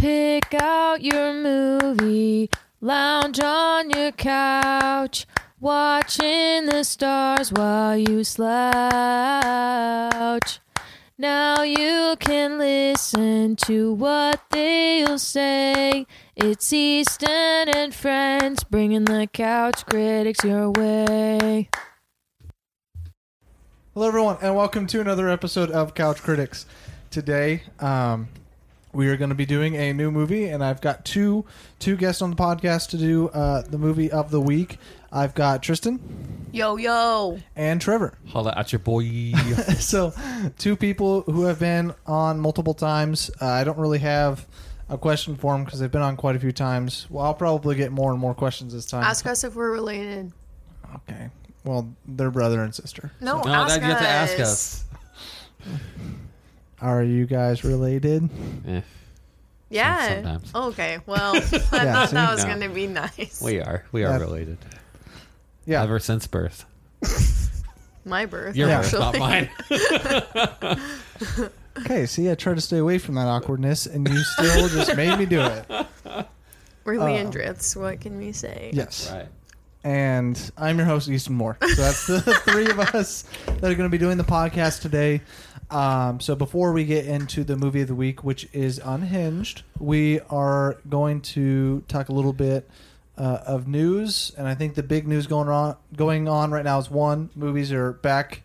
Pick out your movie, lounge on your couch, watching the stars while you slouch. Now you can listen to what they'll say. It's Easton and friends bringing the couch critics your way. Hello, everyone, and welcome to another episode of Couch Critics. Today, um, we are going to be doing a new movie, and I've got two two guests on the podcast to do uh, the movie of the week. I've got Tristan Yo, yo. and Trevor. Holla at your boy. so, two people who have been on multiple times. Uh, I don't really have a question for them because they've been on quite a few times. Well, I'll probably get more and more questions this time. Ask us if we're related. Okay. Well, they're brother and sister. No, no, ask that you have to ask us. Are you guys related? Eh, Yeah. Sometimes. Okay. Well, I Yeah, thought see? that was No. going to be nice. we are. We are That- related. Yeah. Ever since birth. My birth. Your Yeah. birth, not mine. Okay, see, I tried to stay away from that awkwardness, and you still just made me do it. We're Uh, Leandriths. What can we say? Yes. right. And I'm your host, Easton Moore. So that's the three of us that are going to be doing the podcast today. Um, so before we get into the movie of the week, which is Unhinged, we are going to talk a little bit uh, of news. And I think the big news going on going on right now is one, movies are back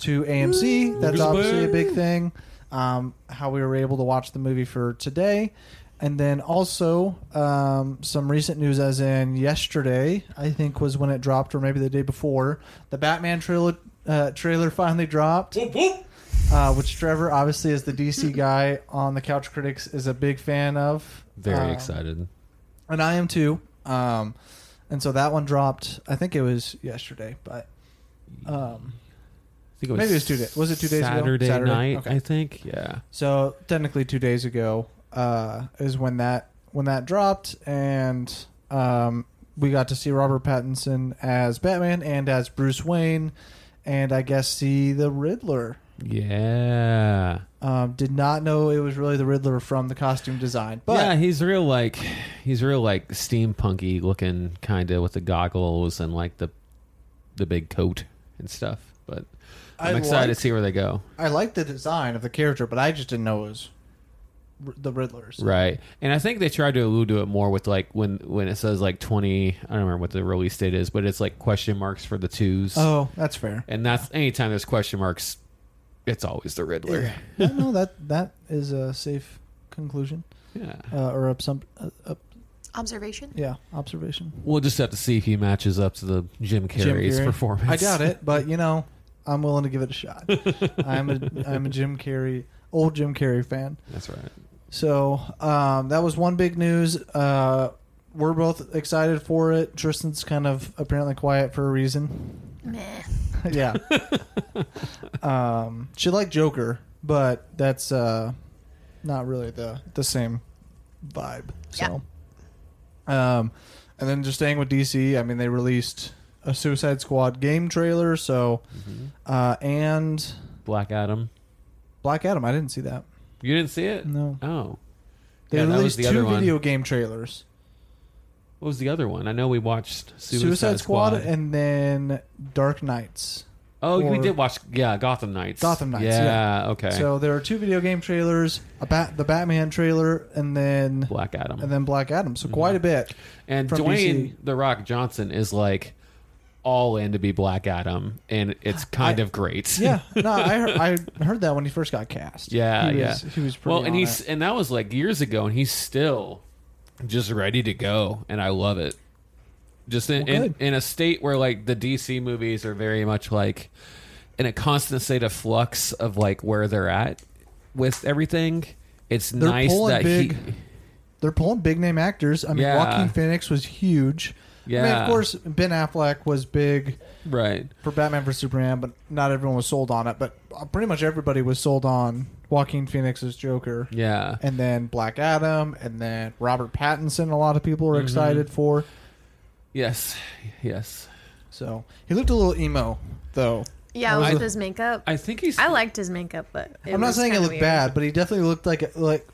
to AMC. That's obviously a big thing. Um, how we were able to watch the movie for today. And then also um, some recent news, as in yesterday, I think was when it dropped, or maybe the day before. The Batman trailer uh, trailer finally dropped, uh, which Trevor, obviously, as the DC guy on the Couch Critics, is a big fan of. Very Um, excited. and I am too. Um, and so that one dropped. I think it was yesterday, but um, I think it was maybe it was two days- was it two days ago? Saturday Saturday? night, Okay. I think. Yeah. So technically, two days ago uh, is when that when that dropped, and um, we got to see Robert Pattinson as Batman and as Bruce Wayne, and I guess see the Riddler. Yeah. Um, did not know it was really the Riddler from the costume design, but yeah, he's real like he's real like steampunky looking kind of with the goggles and like the the big coat and stuff. But I'm I excited like- to see where they go. I like the design of the character, but I just didn't know it was the Riddler's. Right. And I think they tried to allude to it more with like when when it says like 20, I don't remember what the release date is, but it's like question marks for the twos. Oh, that's fair. And that's anytime there's question marks, it's always the Riddler. Yeah, no, that that is a safe conclusion Yeah. uh, or up some uh, up, Observation? yeah observation. We'll just have to see if he matches up to the Jim Jim Carrey's Carrey. performance. I doubt it, but you know, I'm willing to give it a shot. I'm a I'm a Jim Carrey, old Jim Carrey fan. That's right. So um, that was one big news. Uh, we're both excited for it. Tristan's kind of apparently quiet for a reason. Meh. yeah. um, she liked Joker, but that's uh, not really the the same vibe. So, um, and then just staying with DC, I mean, they released a Suicide Squad game trailer. So, uh, and Black Adam. Black Adam, I didn't see that. You didn't see it? No, Oh. they Yeah, that was released the two other one. video game trailers: What was the other one? I know we watched Suicide, Suicide, Squad, Squad. and then Dark Knights. oh, we or- did watch. Yeah, Gotham Knights. Gotham Knights, Yeah. Okay. So there are two video game trailers: a bat, the Batman trailer, and then Black Adam. and then Black Adam. So mhm. quite a bit. And from Dwayne DC. the Rock Johnson is like all in to be Black Adam, and it's kind of great. Yeah, no, I heard, I heard that when he first got cast. Yeah, he yeah. He was pretty well, and on he's it. and that was like years ago, and he's still just ready to go, and I love it. Just in, Well, in, in a state where like the DC movies are very much like in a constant state of flux of like where they're at with everything. It's They're nice pulling that big. he They're pulling big name actors. I mean, Yeah. Joaquin Phoenix was huge. I mean, Yeah. of course, Ben Affleck was big right. for Batman for Superman, but not everyone was sold on it. But pretty much everybody was sold on Joaquin Phoenix's Joker. Yeah. And then Black Adam, and then Robert Pattinson. A lot of people Mm-hmm. were excited for. Yes. Yes. So he looked a little emo, though. Yeah, I was with his makeup. I, I think he's. I liked his makeup, but it I'm not was saying it looked weird. bad, but he definitely looked like like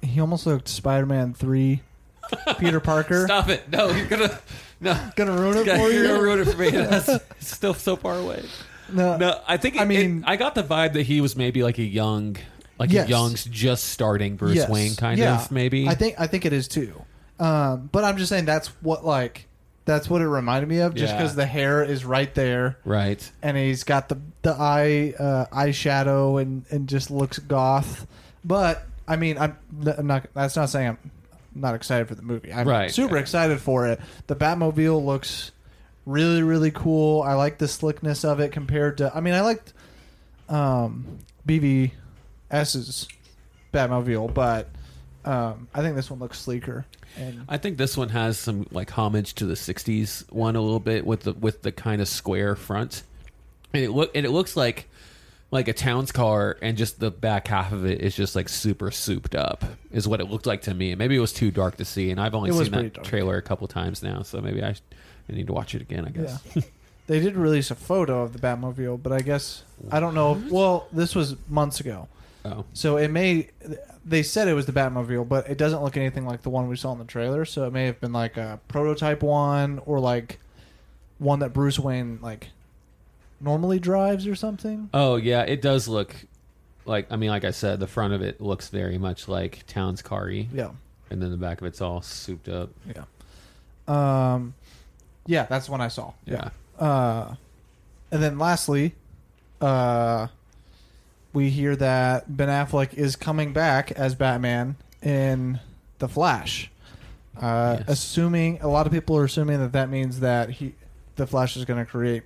he almost looked Spider-Man three, Peter Parker. Stop it! No, you're gonna no. Gonna ruin it for You're gonna ruin it for me. That's it's still so far away. No, No, I think. It, I mean- mean, I got the vibe that he was maybe like a young, like Yes. a young's just starting Bruce Yes. Wayne kind Yeah. of maybe. I think I think it is too. Um, but I'm just saying that's what like that's what it reminded me of, just Yeah. because the hair is right there, right. and he's got the the eye uh, eyeshadow and and just looks goth. But I mean, I'm, I'm not. That's not saying I'm not excited for the movie. I'm Right. super excited for it. The Batmobile looks really really cool. I like the slickness of it compared to. I mean, I liked um, BVS's Batmobile, but um, I think this one looks sleeker. And I think this one has some like homage to the '60s one a little bit with the with the kind of square front, and it look and it looks like like a town's car, and just the back half of it is just like super souped up, is what it looked like to me. Maybe it was too dark to see, and I've only It was seen pretty that dark. trailer a couple times now, so maybe I, I need to watch it again. I guess. Yeah. they did release a photo of the Batmobile, but I guess I don't know. Well, this was months ago, Oh, so it may. They said it was the Batmobile, but it doesn't look anything like the one we saw in the trailer. So it may have been like a prototype one, or like one that Bruce Wayne like normally drives or something. oh yeah, it does look like. I mean, like I said, the front of it looks very much like town's car-y, Yeah, and then the back of it's all souped up. yeah. Um, yeah, that's the one I saw. Yeah. Uh, and then lastly, uh, we hear that Ben Affleck is coming back as Batman in The Flash. Uh, Yes. Assuming a lot of people are assuming that that means that he, the Flash, is going to create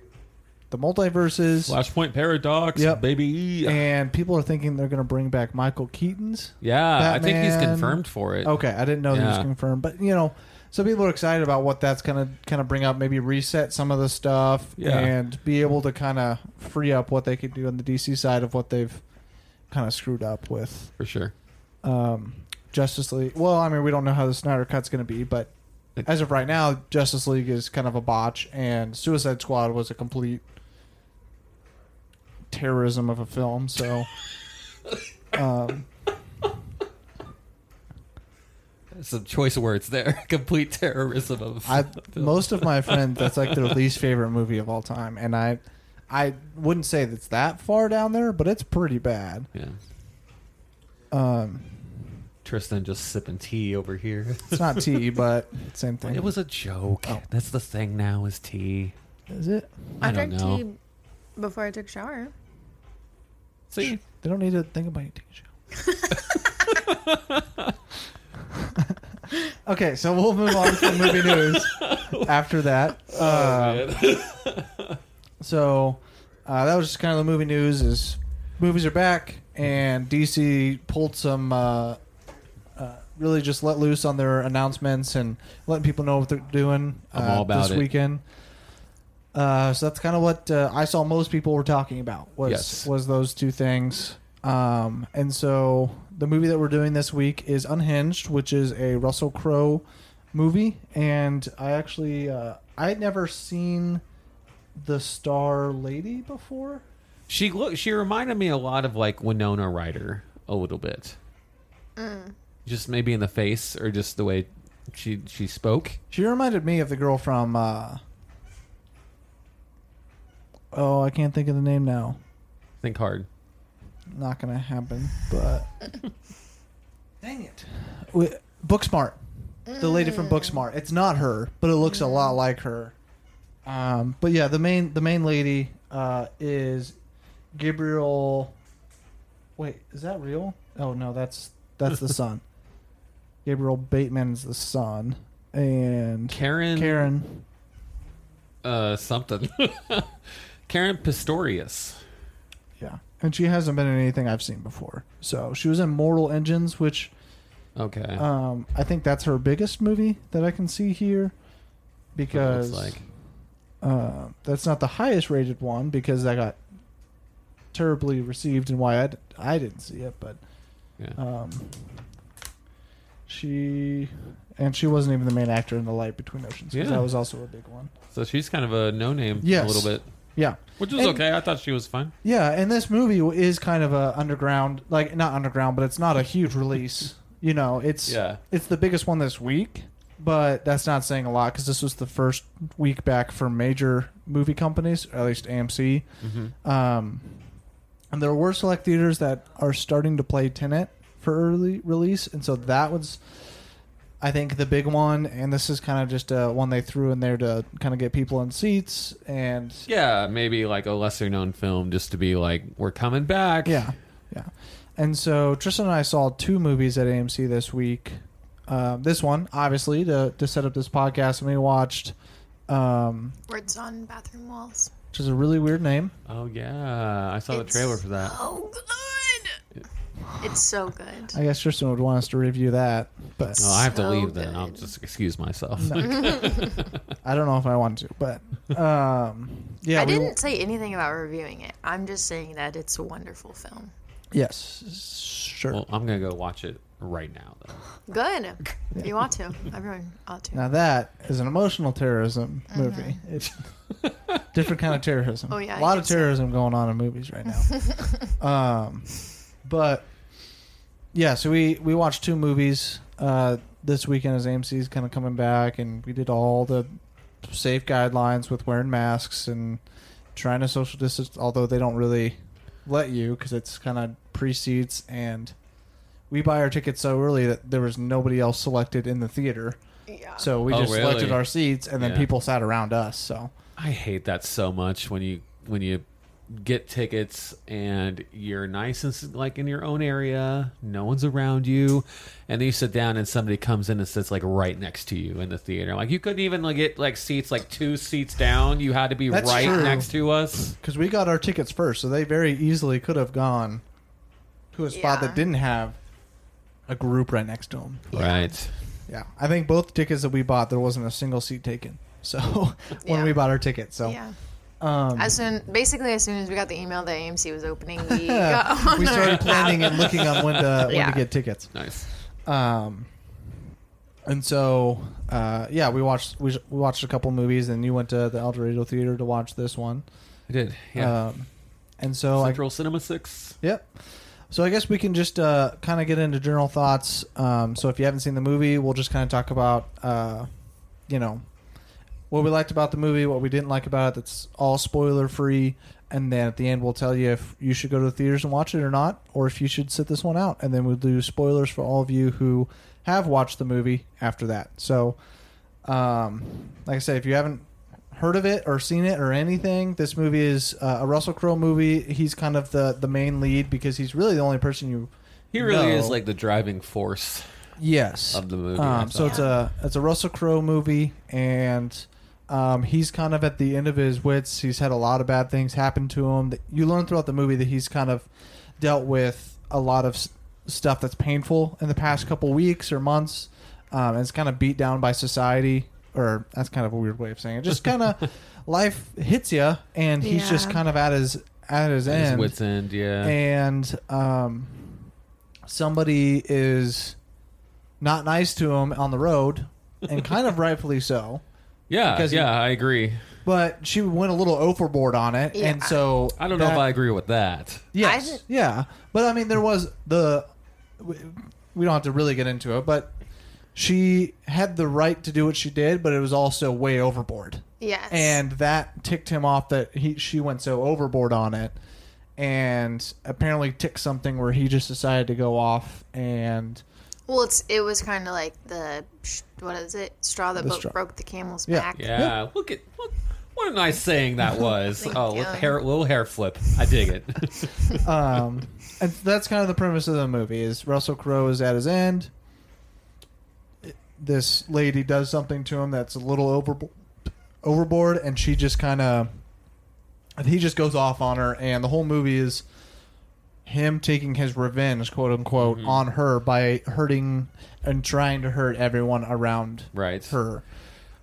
the multiverses, Flashpoint paradox, Yep. baby. and people are thinking they're going to bring back Michael Keaton's. Yeah, I think he's confirmed for it. Okay, I didn't know that he was confirmed, but you know, so people are excited about what that's gonna kind of bring up. Maybe reset some of the stuff Yeah. and be able to kind of free up what they could do on the DC side of what they've kind of screwed up with for sure. um, Justice League. Well, I mean, we don't know how the Snyder Cut's going to be, but It- as of right now, Justice League is kind of a botch, and Suicide Squad was a complete terrorism of a film. So. Um, Some choice words there. Complete terrorism of. I film. most of my friends that's like their least favorite movie of all time, and I I wouldn't say that's that far down there, but it's pretty bad. Yeah. Um, Tristan just sipping tea over here. it's not tea, but same thing. It was a joke. Oh. That's the thing now is tea. Is it? I, I, don't drank know. tea before I took a shower. See, They don't need to think about you taking a shower. Okay, so we'll move on to movie news after that. Um, So uh, that was just kind of the movie news. Is movies are back, and DC pulled some, uh, uh, really just let loose on their announcements and letting people know what they're doing uh, I'm all about this it. weekend. Uh, so that's kind of what uh, I saw. Most people were talking about was Yes. was those two things. Um, and so the movie that we're doing this week is Unhinged, which is a Russell Crowe movie, and I actually uh, I had never seen the Star Lady before. she look. She reminded me a lot of like Winona Ryder a little bit. Just maybe in the face or just the way she she spoke. She reminded me of the girl from. Uh, oh, I can't think of the name now. Think hard. Not gonna happen, but dang it, Wi- Booksmart, the lady from Booksmart. It's not her, but it looks a lot like her. Um, but yeah, the main the main lady uh, is Gabriel. Wait, is that real? Oh no, that's that's the son. Gabriel Bateman's the son, and Caren. Caren. Uh, something. Caren Pistorius. Yeah, and she hasn't been in anything I've seen before. So she was in Mortal Engines, which Okay. Um, I think that's her biggest movie that I can see here, because Looks like. uh, that's not the highest rated one because that got terribly received and why I, d- I didn't see it. But Yeah. um, she and she wasn't even the main actor in The Light Between Oceans. 'cause Yeah. that was also a big one. so she's kind of a no name. Yes. A little bit. Yeah, Which was And- okay. I thought she was fine. yeah, and this movie is kind of a underground, like not underground, but it's not a huge release You know, it's Yeah. it's the biggest one this week, but that's not saying a lot because this was the first week back for major movie companies, or at least AMC. Mm-hmm. Um, and there were select theaters that are starting to play Tenet for early release, and so that was, I think, the big one. And this is kind of just uh, one they threw in there to kind of get people in seats. And Yeah, maybe like a lesser known film just to be like, we're coming back. yeah, yeah. And so Tristan and I saw two movies at AMC this week. Um, this one, obviously, to to set up this podcast, and we watched, um, Words on bathroom walls. which is a really weird name. Oh yeah, I saw the It's trailer for that. So good. It's so good. I guess Tristan would want us to review that, but Oh, I have to So leave then. I'll just excuse myself. I don't know if I want to. But um, yeah, I we- didn't say anything about reviewing it. I'm just saying that it's a wonderful film. Yes, sure. Well, I'm gonna go watch it right now. Though. Good. If you want to. Everyone ought to. now that is an emotional terrorism movie. It's different kind of terrorism. Mm-hmm. Oh, yeah, a I lot can of see. terrorism going on in movies right now. um, but yeah, so we we watched two movies uh, this weekend as AMC's kind of coming back, and we did all the safe guidelines with wearing masks and trying to social distance. Although they don't really let you because it's kind of pre seats and. We buy our tickets so early that there was nobody else selected in the theater. Yeah. So we Oh, just really? selected our seats, and then Yeah. people sat around us. So I hate that so much when you when you get tickets and you're nice and like in your own area, no one's around you, and then you sit down and somebody comes in and sits like right next to you in the theater. Like you couldn't even like get like seats like two seats down. You had to be That's right true. next to us. because we got our tickets first, so they very easily could have gone to a spot Yeah. that didn't have a group right next to them. Right. Yeah, I think both tickets that we bought, there wasn't a single seat taken. So when Yeah. we bought our tickets, so yeah. Um, As soon, basically, as soon as we got the email that AMC was opening, we got on we started planning and looking on when to when Yeah. to get tickets. Nice. Um, and so uh, yeah, we watched we, we watched a couple movies, and you went to the El Dorado Theater to watch this one. I did. Yeah. Um, and so I Central Cinema Six. Yep. So I guess we can just uh, kind of get into general thoughts. Um, so if you haven't seen the movie, we'll just kind of talk about, uh, you know, what we liked about the movie, what we didn't like about it. That's all spoiler free. And then at the end, we'll tell you if you should go to the theaters and watch it or not, or if you should sit this one out. And then we'll do spoilers for all of you who have watched the movie after that. So, um, like I said, if you haven't heard of it or seen it or anything, this movie is uh, a Russell Crowe movie. He's kind of the the main lead because he's really the only person you. He really know. is like the driving force Yes. of the movie. Um, so it's a it's a Russell Crowe movie, and um, he's kind of at the end of his wits. He's had a lot of bad things happen to him. You learn throughout the movie that he's kind of dealt with a lot of s- stuff that's painful in the past couple weeks or months, um, and it's kind of beat down by society. Or that's kind of a weird way of saying it. Just kind of life hits you, and he's just kind of at his at his At his end wits end. Yeah. and um, somebody is not nice to him on the road, and kind of rightfully so. Yeah. because he- yeah. I agree. But she went a little overboard on it, and so I don't know that- if I agree with that. Yes, I yeah, but I mean, there was the. We we don't have to really get into it, but she had the right to do what she did, but it was also way overboard. Yes. and that ticked him off that he she went so overboard on it and apparently ticked something where he just decided to go off and well, it's it was kind of like the what is it? Straw that The bo- straw. broke the camel's Yeah. back. Yeah, look at look, what a nice saying that was. Oh, little hair, little hair flip. I dig it. um and that's kind of the premise of the movie is Russell Crowe is at his end this lady does something to him that's a little overboard overboard and she just kind of he just goes off on her and the whole movie is him taking his revenge quote unquote Mhm. on her by hurting and trying to hurt everyone around right. her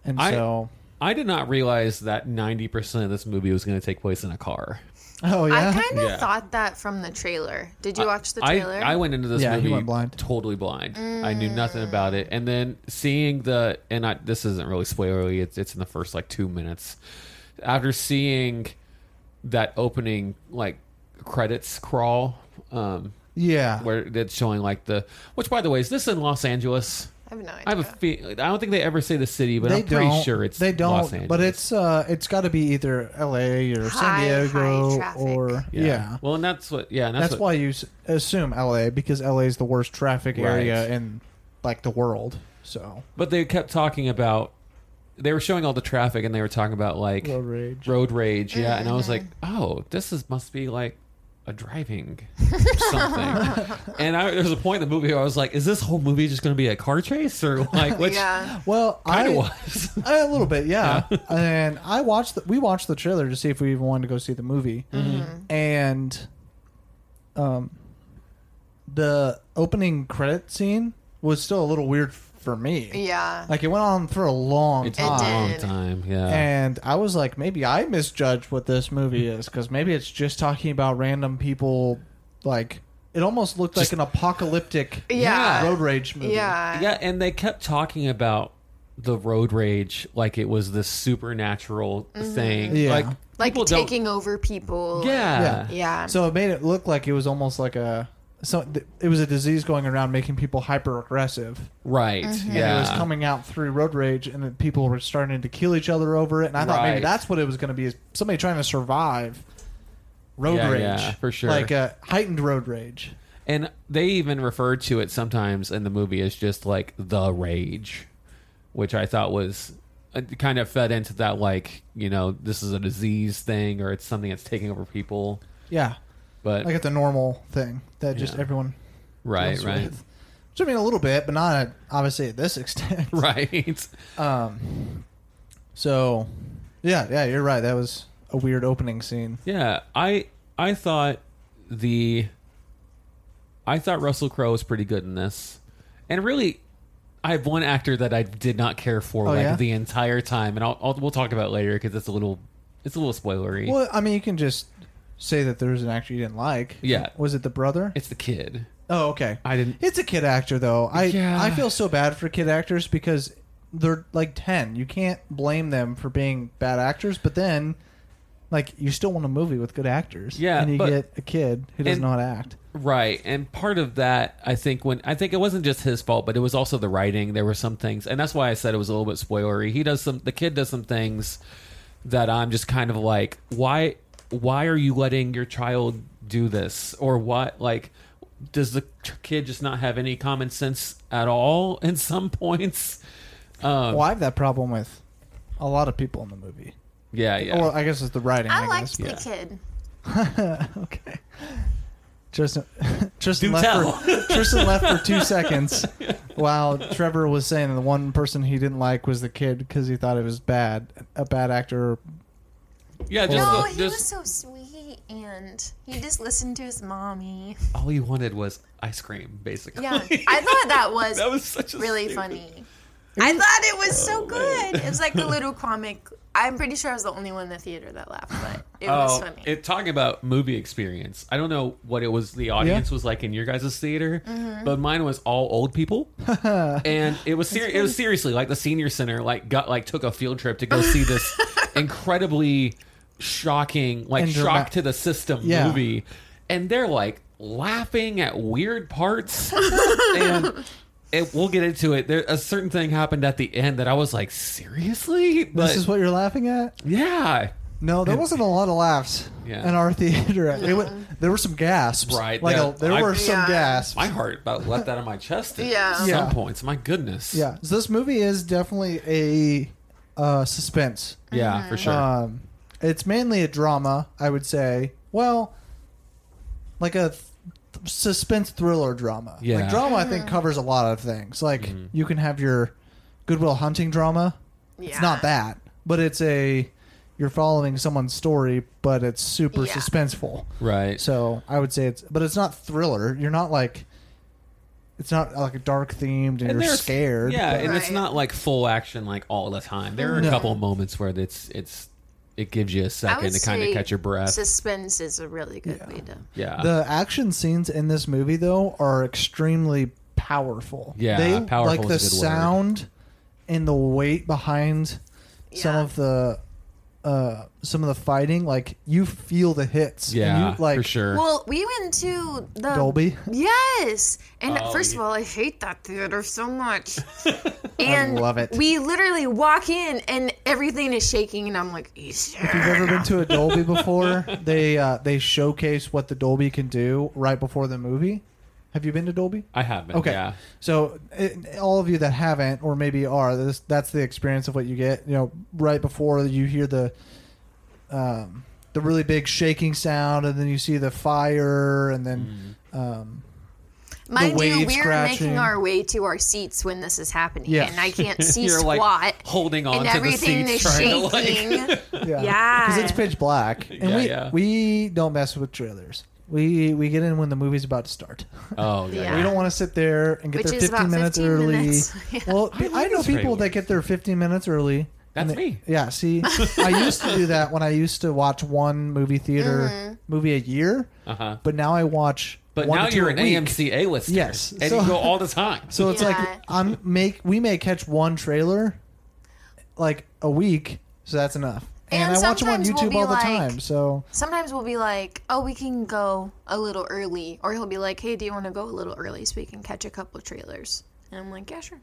and I- so I did not realize that ninety percent of this movie was going to take place in a car. oh yeah. I kind of Yeah. thought that from the trailer. Did you watch the trailer? I went into this Yeah, movie blind. totally blind. I knew nothing about it, and then seeing the and I, this isn't really spoilery. It's it's in the first like two minutes. After seeing that opening like credits crawl, um, Yeah. where it's showing like the. Which, by the way, is this in Los Angeles? I have no idea. I have a feel. I don't think they ever say the city, but they I'm pretty don't. sure it's they don't. Los Angeles. But it's uh, it's got to be either L.A. or San High, Diego high traffic. or yeah. Well, and that's what. Yeah, and That's, that's, what, why you s- assume L.A. because L.A. is the worst traffic area Right. in like the world. So But they kept talking about. They were showing all the traffic, and they were talking about like road rage. road rage. Yeah, and I was like, Mm-hmm. oh, this is must be like a driving something. and I, there was a point in the movie where I was like, is this whole movie just going to be a car chase or like which yeah. Well, kind I of was. a little bit, yeah. and I watched. The, we watched the trailer to see if we even wanted to go see the movie, Mm-hmm. and um, the opening credit scene was still a little weird for me. Yeah. Like it went on for a long It's a It time. long did. time. Yeah. And I was like, maybe I misjudged what this movie is because maybe it's just talking about random people. Like it almost looked Just- like an apocalyptic Yeah. road rage movie. yeah. yeah, and they kept talking about the road rage like it was this supernatural mm-hmm. thing. Yeah. Like, Like people don't- taking over people. Yeah. Yeah. So it made it look like it was almost like a so th- it was a disease going around making people hyper aggressive. Right. Mm-hmm. Yeah. And it was coming out through road rage, and then people were starting to kill each other over it. And I thought maybe Right. that's what it was going to be: is somebody trying to survive road Yeah, rage, yeah, for sure. like a heightened road rage. And they even referred to it sometimes in the movie as just like the rage, which I thought was it kind of fed into that like you know this is a disease thing or it's something that's taking over people. Yeah, But like it's a normal thing that just Yeah. everyone right, right, with. Which I mean, a little bit, but not at, obviously at this extent. right. Um. So, yeah, yeah, you're right. That was a weird opening scene. Yeah, I I thought the I thought Russell Crowe was pretty good in this, and really, I have one actor that I did not care for Oh, like yeah? the entire time, and I'll, I'll we'll talk about it later because it's a little it's a little spoilery. Well, I mean, you can just say that there's an actor you didn't like. Yeah. Was it the brother? It's the kid. Oh, okay. I didn't. It's a kid actor though. I Yeah. I feel so bad for kid actors because they're like 10. You can't blame them for being bad actors, but then like you still want a movie with good actors. Yeah, And you but- get a kid who doesn't and- know how to act. Right, and part of that, I think, when I think it wasn't just his fault, but it was also the writing. There were some things, and that's why I said it was a little bit spoilery. He does some, the kid does some things that I'm just kind of like, why, why are you letting your child do this, or what? Like, does the kid just not have any common sense at all in some points? Um, Well, I have that problem with a lot of people in the movie. Yeah, yeah. Or I guess it's the writing. I, I liked guess. the kid. okay. Tristan, Tristan Do left tell. for Tristan left for two seconds, while Trevor was saying the one person he didn't like was the kid because he thought it was bad, a bad actor. Yeah, just, No, the- he was so sweet, and he just listened to his mommy. all he wanted was ice cream, basically. Yeah, I thought that was, that was such a really stupid- funny. I thought it was so Oh, good. It was like a little comic. I'm pretty sure I was the only one in the theater that laughed, but it was Oh, funny. it talking about movie experience. I don't know what it was. The audience was like in your guys' theater, Mm-hmm. but mine was all old people, and it was ser- it was seriously like the senior center like got like took a field trip to go see this incredibly shocking like And shock drama- to the system Yeah. movie, and they're like laughing at weird parts, and. It, we'll get into it. There, a certain thing happened at the end that I was like, seriously, but this is what you're laughing at? yeah, No, there wasn't a lot of laughs Yeah. in our theater. It wa- there were some gasps. Right, Like yeah. a, there I- were some Yeah. gasps. my heart about let that out of my chest at Yeah. some Yeah. points. My goodness. Yeah. So this movie is definitely a uh, suspense. Yeah, for sure. Um, it's mainly a drama, I would say. Well, like a th- suspense thriller drama. Yeah. Like drama, I think covers a lot of things. Like Mm-hmm. you can have your Goodwill Hunting drama. yeah. It's not that, but it's a you're following someone's story, but it's super Yeah. suspenseful. right. So I would say it's, but it's not thriller. You're not like. It's not like a dark themed and, you're there's- scared. Yeah, but- and it's Right. not like full action like all the time. There are a No. couple of moments where it's it's it gives you a second to kind of catch your breath. Suspense is a really good way to. yeah. The action scenes in this movie, though, are extremely powerful. Yeah, they, powerful like is the a good word. sound and the weight behind some Yeah. of the uh, some of the fighting, like you feel the hits. and Yeah, you, like for sure. Well, we went to the Dolby. Yes, and Oh, first yeah. of all, I hate that theater so much. and love it. We literally walk in and everything is shaking, and I'm like, If you've ever been to a Dolby before, they uh, they showcase what the Dolby can do right before the movie. Have you been to Dolby? I have been. Okay. Yeah. So it, all of you that haven't, or maybe are, this, that's the experience of what you get. You know, right before you hear the um, the really big shaking sound, and then you see the fire, and then um, mind you, we're scratching. making our way to our seats when this is happening, Yeah. and I can't see You're squat. like holding on and to the everything seats, is trying to like. shaking. yeah, Yeah. because it's pitch black, and Yeah, we yeah. we don't mess with trailers. We we get in when the movie's about to start. Oh yeah. Yeah. We don't want to sit there and get Which there is 15 about minutes 15 early. minutes. Yeah. Well, I I, like know this people trailer. that get there 15 minutes early. and That's they- me. Yeah, see, I used to do that when I used to watch one movie theater Mm-hmm. movie a year, Uh huh. but now I watch. But one now to two you're a an week. AMC A lister. Yes. And So- you go all the time. So it's like I'm make we may catch one trailer like a week, so that's enough. And, And I watch them on we'll YouTube be all the like- time. So Sometimes we'll be like, "Oh, we can go a little early," or he'll be like, "Hey, do you want to go a little early so we can catch a couple of trailers?" And I'm like, "Yeah, sure."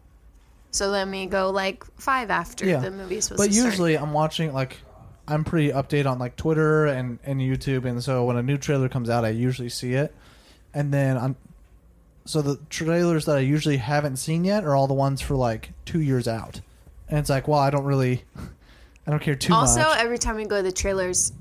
So then we go like five after Yeah. the movie's supposed but to start. usually I'm watching like I'm pretty updated on like Twitter and and YouTube, and so when a new trailer comes out, I usually see it, and then I'm so the trailers that I usually haven't seen yet are all the ones for like two years out, and it's like, well, I don't really, I don't care too also, much. Also, every time we go to the trailers,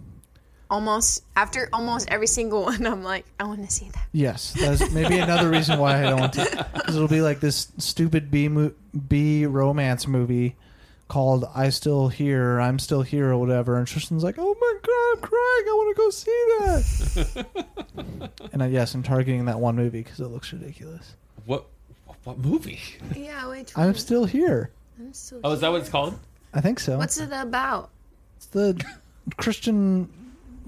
almost after almost every single one, I'm like, I want to see that. Yes, that's maybe another reason why I don't want to, because it'll be like this stupid B mo- B romance movie called "I Still Here," "I'm Still Here" or whatever, and Tristan's like, "Oh my god, I'm crying! I want to go see that." and I, yes, I'm targeting that one movie because it looks ridiculous. What what movie? Yeah, wait. I'm still here. I'm still. Oh, is that what it's called? I think so. What's it about? it's the Christian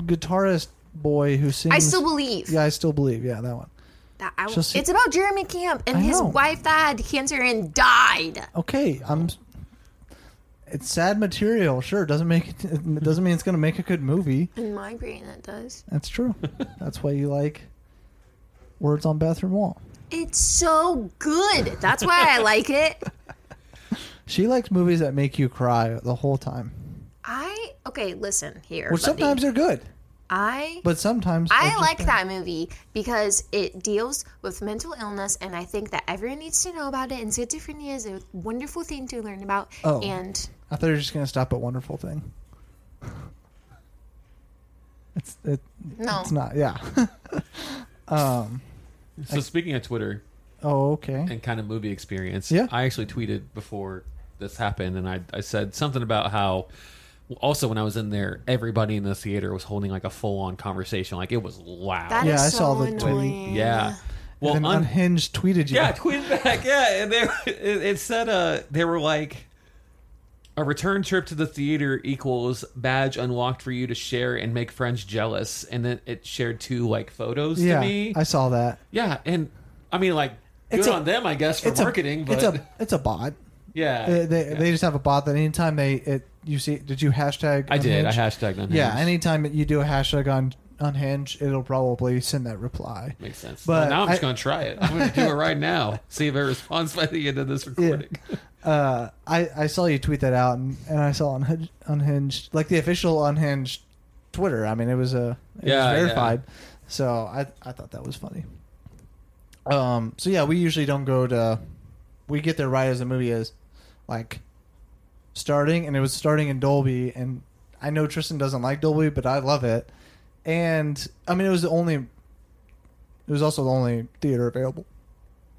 guitarist boy who sings? I still believe. Yeah, I still believe. Yeah, that one. That I, She'll see- it's about Jeremy Camp and I his know. wife that had cancer and died. Okay, I'm. It's sad material. Sure, doesn't make it. It doesn't mean it's going to make a good movie. In my brain, it does. That's true. That's why you like words on bathroom wall. It's so good. That's why I like it. She likes movies that make you cry the whole time. I okay. Listen here. Which buddy. sometimes they're good, I but sometimes I like bad. that movie because it deals with mental illness, and I think that everyone needs to know about it. And schizophrenia is a wonderful thing to learn about. Oh. And I thought you were just going to stop at wonderful thing. It's it, no, it's not. Yeah. um. So speaking of Twitter Oh, okay. and kind of movie experience, Yeah. I actually tweeted before this happened, and I I said something about how. Also, when I was in there, everybody in the theater was holding like a full-on conversation. Like it was loud. that is Yeah, I so saw the tweet. yeah. Well, and then un- Unhinged tweeted you. Yeah, tweeted back. Yeah, and they it, it said uh they were like a return trip to the theater equals badge unlocked for you to share and make friends jealous, and then it shared two like photos yeah. to me. I saw that. yeah, and I mean like good It's a- on them, I guess, for it's marketing. A, but it's a it's a bot. Yeah, They, they, yeah. they just have a bot that anytime they it you see did you hashtag I did. I Unhinged? hashtagged on yeah anytime you do a hashtag on unhinged it'll probably send that reply makes sense. But But now I'm just I- gonna try it. I'm gonna do it right now. See if it responds by the end of this recording. uh I I saw you tweet that out and, and I saw unhinged, unhinged like the official unhinged Twitter I mean it was a it Yeah, was yeah. verified so I I thought that was funny um so yeah we usually don't go to we get there right as the movie is like starting and it was starting in Dolby and I know Tristan doesn't like Dolby but I love it and I mean it was the only it was also the only theater available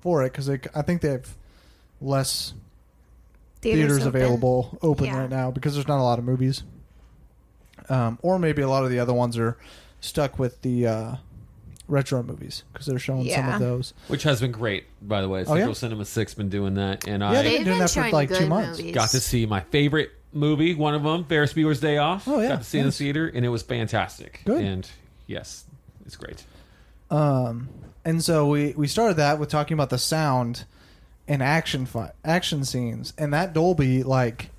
for it because I think they have less theaters, open. available open Yeah. right now because there's not a lot of movies um, or maybe a lot of the other ones are stuck with the uh, retro movies because they're showing some Yeah. of those Which has been great, by the way. Oh, yeah? Central Cinema Six been doing that, and Yeah, I they- They've been doing been that for, showing like, two good months. movies. got to see my favorite movie, one of them, Ferris Bueller's Day Off. Oh, yeah, got to see in the nice. theater, and it was fantastic. Good. And yes, it's great. Um, and so we we started that with talking about the sound and action fi- action scenes, and that Dolby like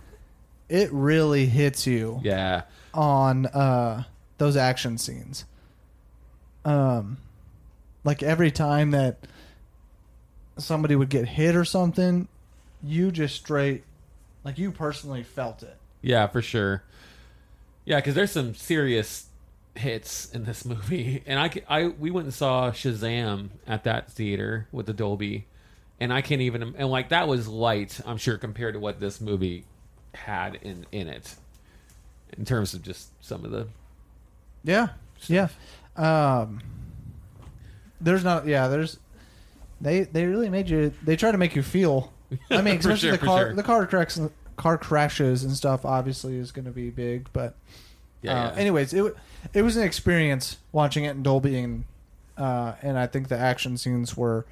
it really hits you Yeah. on uh, those action scenes. Um, like every time that somebody would get hit or something, you just straight, like you personally felt it. Yeah, for sure. Yeah, because there's some serious hits in this movie, and I, I we went and saw Shazam at that theater with the Dolby, and I can't even and like that was light, I'm sure, compared to what this movie had in in it, in terms of just some of the Yeah, yeah. Um, there's not. Yeah, there's. They they really made you. They try to make you feel. I mean, especially sure, the car sure. the car cracks car crashes and stuff. Obviously, is going to be big, but yeah. Uh, yeah. anyways, it it was an experience watching it in Dolby, and uh, and I think the action scenes were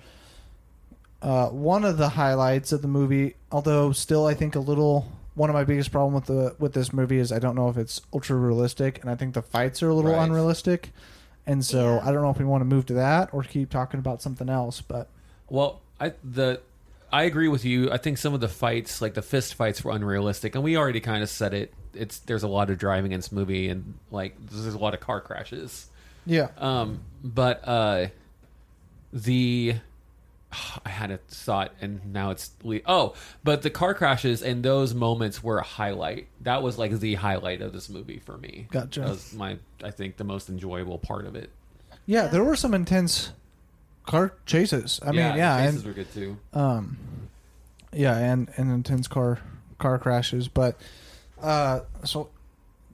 uh, one of the highlights of the movie. Although still, I think a little. One of my biggest problem with the with this movie is I don't know if it's ultra realistic, and I think the fights are a little Right. unrealistic. And so Yeah. I don't know if we want to move to that or keep talking about something else. But Well, I the I agree with you. I think some of the fights, like the fist fights, were unrealistic, and we already kind of said it. It's there's a lot of driving in this movie, and like there's a lot of car crashes. yeah, Um, but uh, the I had a thought, and now it's le- oh, but the car crashes and those moments were a highlight. That was like the highlight of this movie for me. Gotcha. That was my I think the most enjoyable part of it. yeah, there were some intense car chases. I mean, yeah, the and chases were good too. um yeah and and intense car car crashes but uh so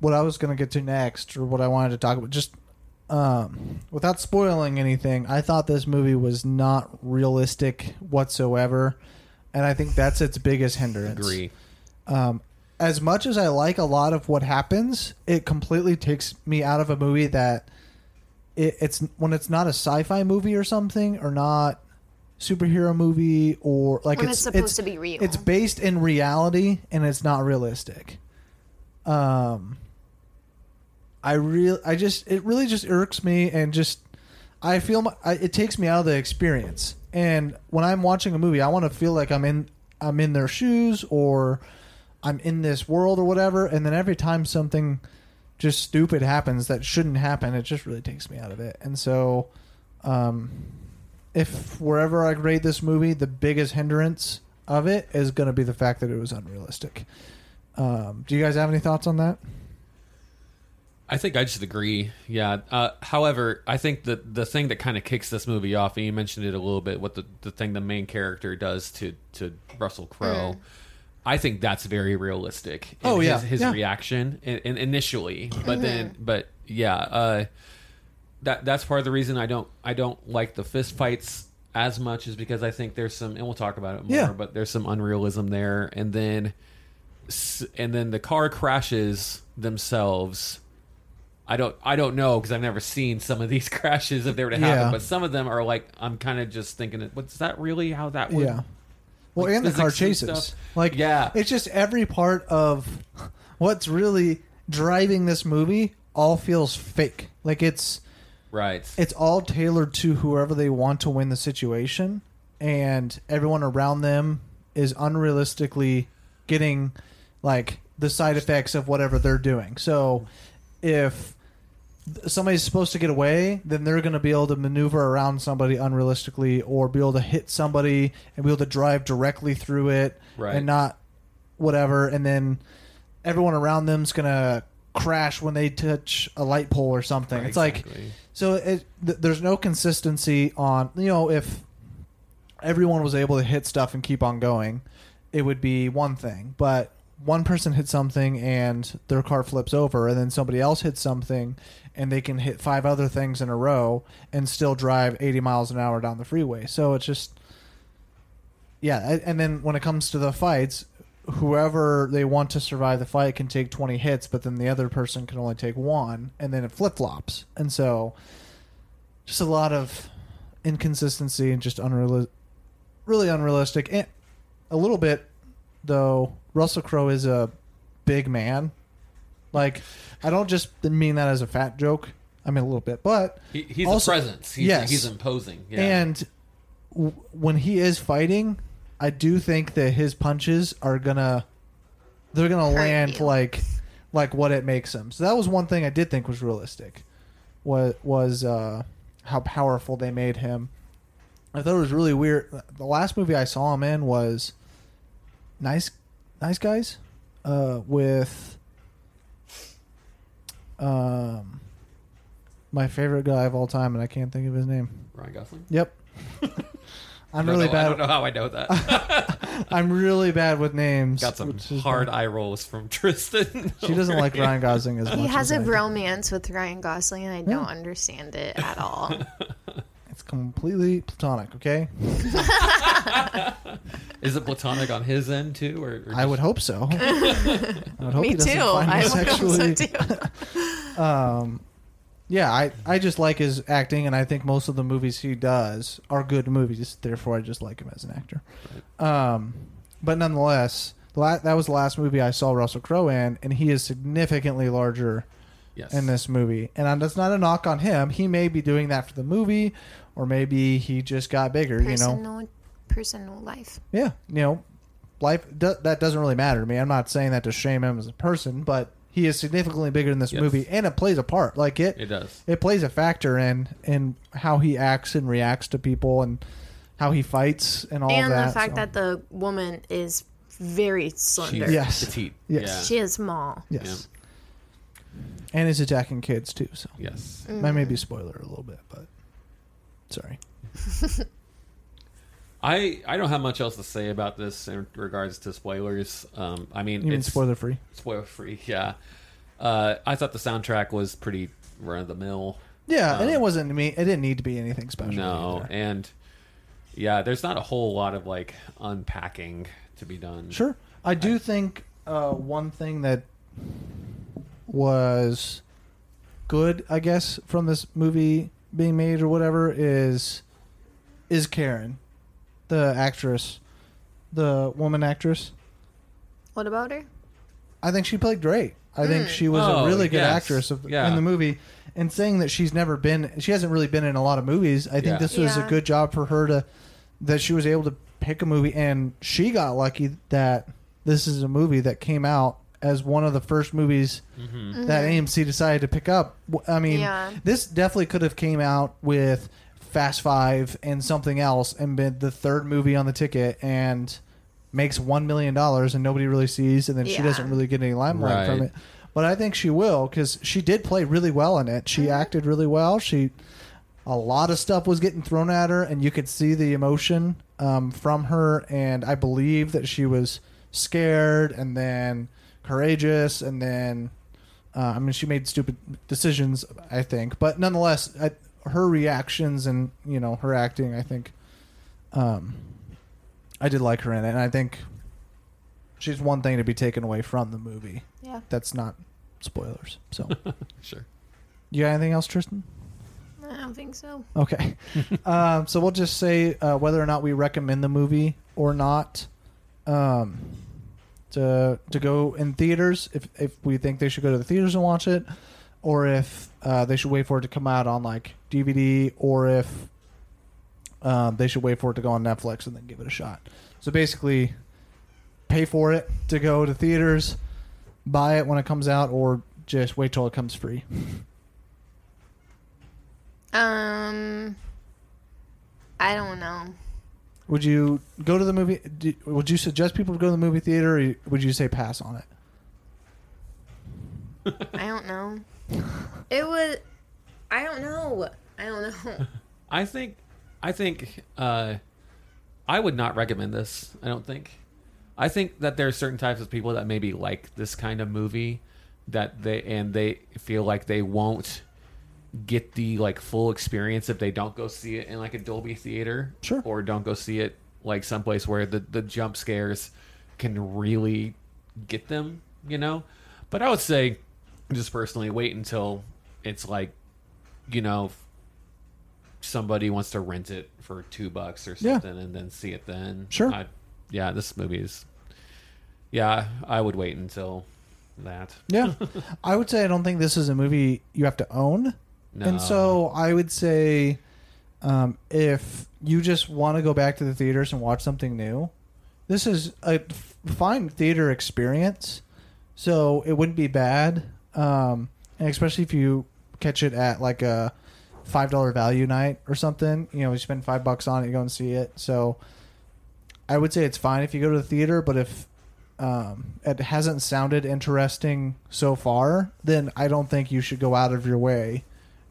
what i was gonna get to next or what i wanted to talk about just um without spoiling anything i thought this movie was not realistic whatsoever and i think that's its biggest hindrance Agree. um as much as i like a lot of what happens it completely takes me out of a movie that it, it's when it's not a sci-fi movie or something or not superhero movie or like When it's it's supposed to be real. It's based in reality and it's not realistic. Um, I real I just it really just irks me and just I feel my, I, it takes me out of the experience. And when I'm watching a movie, I want to feel like I'm in I'm in their shoes or I'm in this world or whatever. And then every time something just stupid happens that shouldn't happen, it just really takes me out of it. And so, um, if wherever I grade this movie, the biggest hindrance of it is going to be the fact that it was unrealistic. Um, do you guys have any thoughts on that? I think I just agree. Yeah. Uh, however, I think that the thing that kind of kicks this movie off, and you mentioned it a little bit, what the, the thing the main character does to to Russell Crowe, I think that's very realistic. in Oh, yeah. his, his Yeah. reaction in, in initially, but then, but yeah, uh, that that's part of the reason I don't I don't like the fist fights as much is because I think there's some, and we'll talk about it more, Yeah. but there's some unrealism there, and then s- and then the car crashes themselves. I don't I don't know because I've never seen some of these crashes if they were to happen, Yeah. but some of them are like I'm kind of just thinking, what's that really how that would? yeah. Well, like and the car chases. stuff. Like, Yeah. it's just every part of what's really driving this movie all feels fake. Like it's Right. it's all tailored to whoever they want to win the situation, and everyone around them is unrealistically getting like the side effects of whatever they're doing. So if somebody's supposed to get away, then they're going to be able to maneuver around somebody unrealistically or be able to hit somebody and be able to drive directly through it Right. and not whatever. And then everyone around them's going to crash when they touch a light pole or something. It's like so it, th- there's no consistency on you know if everyone was able to hit stuff and keep on going, it would be one thing. But one person hits something and their car flips over, and then somebody else hits something, and they can hit five other things in a row and still drive 80 miles an hour down the freeway. So it's just yeah. And then when it comes to the fights. Whoever they want to survive the fight can take 20 hits, but then the other person can only take one, and then it flip flops. And so, just a lot of inconsistency and just unreal, really unrealistic. And a little bit, though, Russell Crowe is a big man. Like, I don't just mean that as a fat joke. I mean a little bit, but He, he's Also- a presence. He's, yes. he's imposing. Yeah. and w- when he is fighting, I do think that his punches are gonna they're gonna Hurt land you. like like what it makes them. So that was one thing I did think was realistic. Was was uh, how powerful they made him. I thought it was really weird. The last movie I saw him in was Nice Nice Guys uh, with um my favorite guy of all time, and I can't think of his name. Ryan Gosling. Yep. I'm really know- bad. I don't know how I know that. I'm really bad with names. Got some which hard eye rolls from Tristan. She doesn't like Ryan Gosling as much. He has as a I do. with Ryan Gosling, and I don't understand it at all. It's completely platonic. Okay, Is it platonic on his end too, or, or I would hope so. I would hope Me he doesn't too. find me I would hope so too. um, yeah, I I just like his acting, and I think most of the movies he does are good movies. Therefore, I just like him as an actor. Um, but nonetheless, the la- that was the last movie I saw Russell Crowe in, and he is significantly larger yes. in this movie. And that's not a knock on him. He may be doing that for the movie, or maybe he just got bigger. You know, Personal, personal life. yeah, you know, life do- that doesn't really matter to me. I'm not saying that to shame him as a person, but he is significantly bigger in this Yes. movie, and it plays a part. Like it, It does. it plays a factor in in how he acts and reacts to people, and how he fights, and all and that. And the fact so- that the woman is very slender. She's Yes. petite. Yes. Yeah. She is small. yes, and is attacking kids too. So yes. Mm. that may be a spoiler a little bit, but sorry. I I don't have much else to say about this in regards to spoilers. Um, I mean, You mean it's spoiler free? spoiler free. Yeah. Uh, I thought the soundtrack was pretty run of the mill. Yeah, and Um, it wasn't me. It didn't need to be anything special. No, either. and yeah, there's not a whole lot of like unpacking to be done. Sure. I do think uh, one thing that was good, I guess, from this movie being made or whatever is is Caren, the actress, the woman actress. What about her? I think she played great. I think Mm. she was Oh, a really good yes. actress of, Yeah. in the movie. And saying that she's never been, she hasn't really been in a lot of movies. I think Yeah. this was a Yeah. good job for her to that she was able to pick a movie, and she got lucky that this is a movie that came out as one of the first movies hmm that AMC decided to pick up. I mean, Yeah. this definitely could have came out with Fast Five and something else, and been the third movie on the ticket, and makes one million dollars, and nobody really sees, and then she doesn't really get any limelight from it. But I think she will because she did play really well in it. She acted really well. She a lot of stuff was getting thrown at her, and you could see the emotion um, from her. And I believe that she was scared, and then courageous, and then uh, I mean she made stupid decisions. I think, but nonetheless, I, her reactions and you know her acting, I think, um, I did like her in it, and I think she's one thing to be taken away from the movie. Yeah. That's not spoilers. So, Sure. you got anything else, Tristan? I don't think so. Okay. um, so we'll just say uh, whether or not we recommend the movie or not um, to to go in theaters. If if we think they should go to the theaters and watch it, or if uh, they should wait for it to come out on like DVD, or if um, they should wait for it to go on Netflix and then give it a shot. So basically, pay for it to go to theaters, buy it when it comes out, or just wait till it comes free. Um, I don't know. Would you go to the movie? do- Would you suggest people to go to the movie theater, or would you say pass on it? I don't know. It was. I don't know. I don't know. I think I think uh, I would not recommend this. I don't think. I think that there are certain types of people that maybe like this kind of movie that they and they feel like they won't get the like full experience if they don't go see it in like a Dolby theater Sure. or don't go see it like someplace where the the jump scares can really get them, you know? But I would say just personally wait until it's like you know somebody wants to rent it for two bucks or Yeah. something and then see it then. Sure. I, yeah, this movie is. Yeah, I would wait until that. Yeah, I would say I don't think this is a movie you have to own, No. and so I would say um, if you just want to go back to the theaters and watch something new, this is a f- fine theater experience, so it wouldn't be bad. Um, and especially if you catch it at like a five dollar value night or something, you know, you spend five bucks on it, you go and see it. So I would say it's fine if you go to the theater, but if um, it hasn't sounded interesting so far, then I don't think you should go out of your way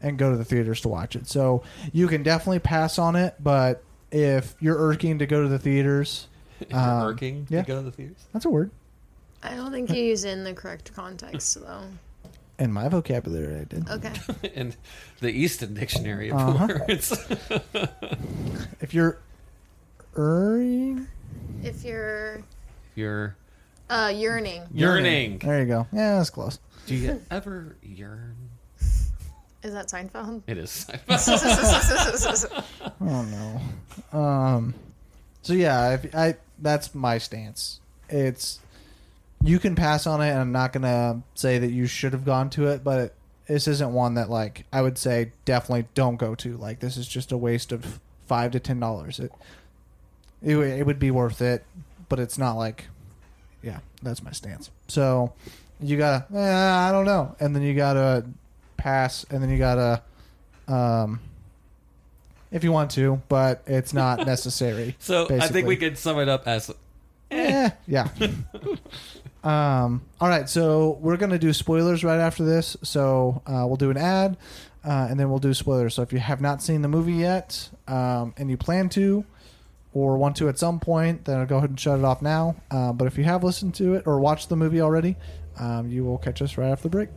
and go to the theaters to watch it. So you can definitely pass on it, but if you're irking to go to the theaters, If Um, working yeah. to go to the theaters. that's a word. I don't think you use it in the correct context, though. In my vocabulary, I did. Okay. and the Easton Dictionary of Uh-huh. words. If you're erring, If you're if You're uh, yearning, yearning. there you go. Yeah, that's close. Do you ever yearn? Is that Seinfeld? It is. Seinfeld. Oh no. Um. So yeah, if, I that's my stance. It's you can pass on it, and I'm not gonna say that you should have gone to it, but this isn't one that like I would say definitely don't go to. Like this is just a waste of five to ten dollars. It, it would- it would be worth it, but it's not like yeah. That's my stance. So you gotta eh, I don't know, and then you gotta pass, and then you gotta um if you want to, but it's not necessary. so I think basically. we could sum it up as Eh, yeah. um, all right, so we're gonna do spoilers right after this. So uh, we'll do an ad, uh, and then we'll do spoilers. So if you have not seen the movie yet, um, and you plan to, or want to at some point, then go ahead and shut it off now. Uh, but if you have listened to it or watched the movie already, um, you will catch us right after the break.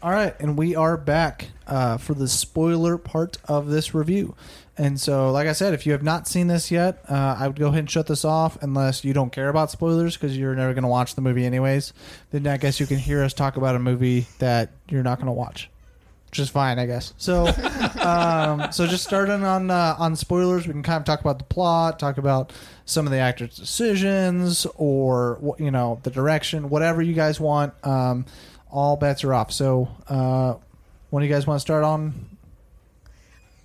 All right, and we are back uh, for the spoiler part of this review. And so, like I said, if you have not seen this yet, uh, I would go ahead and shut this off unless you don't care about spoilers because you're never going to watch the movie anyways. Then I guess you can hear us talk about a movie that you're not going to watch, which is fine, I guess. So, um, so just starting on uh, on spoilers, we can kind of talk about the plot, talk about some of the actors' decisions, or you know the direction, whatever you guys want. Um, all bets are off. So, uh, when do you guys want to start on?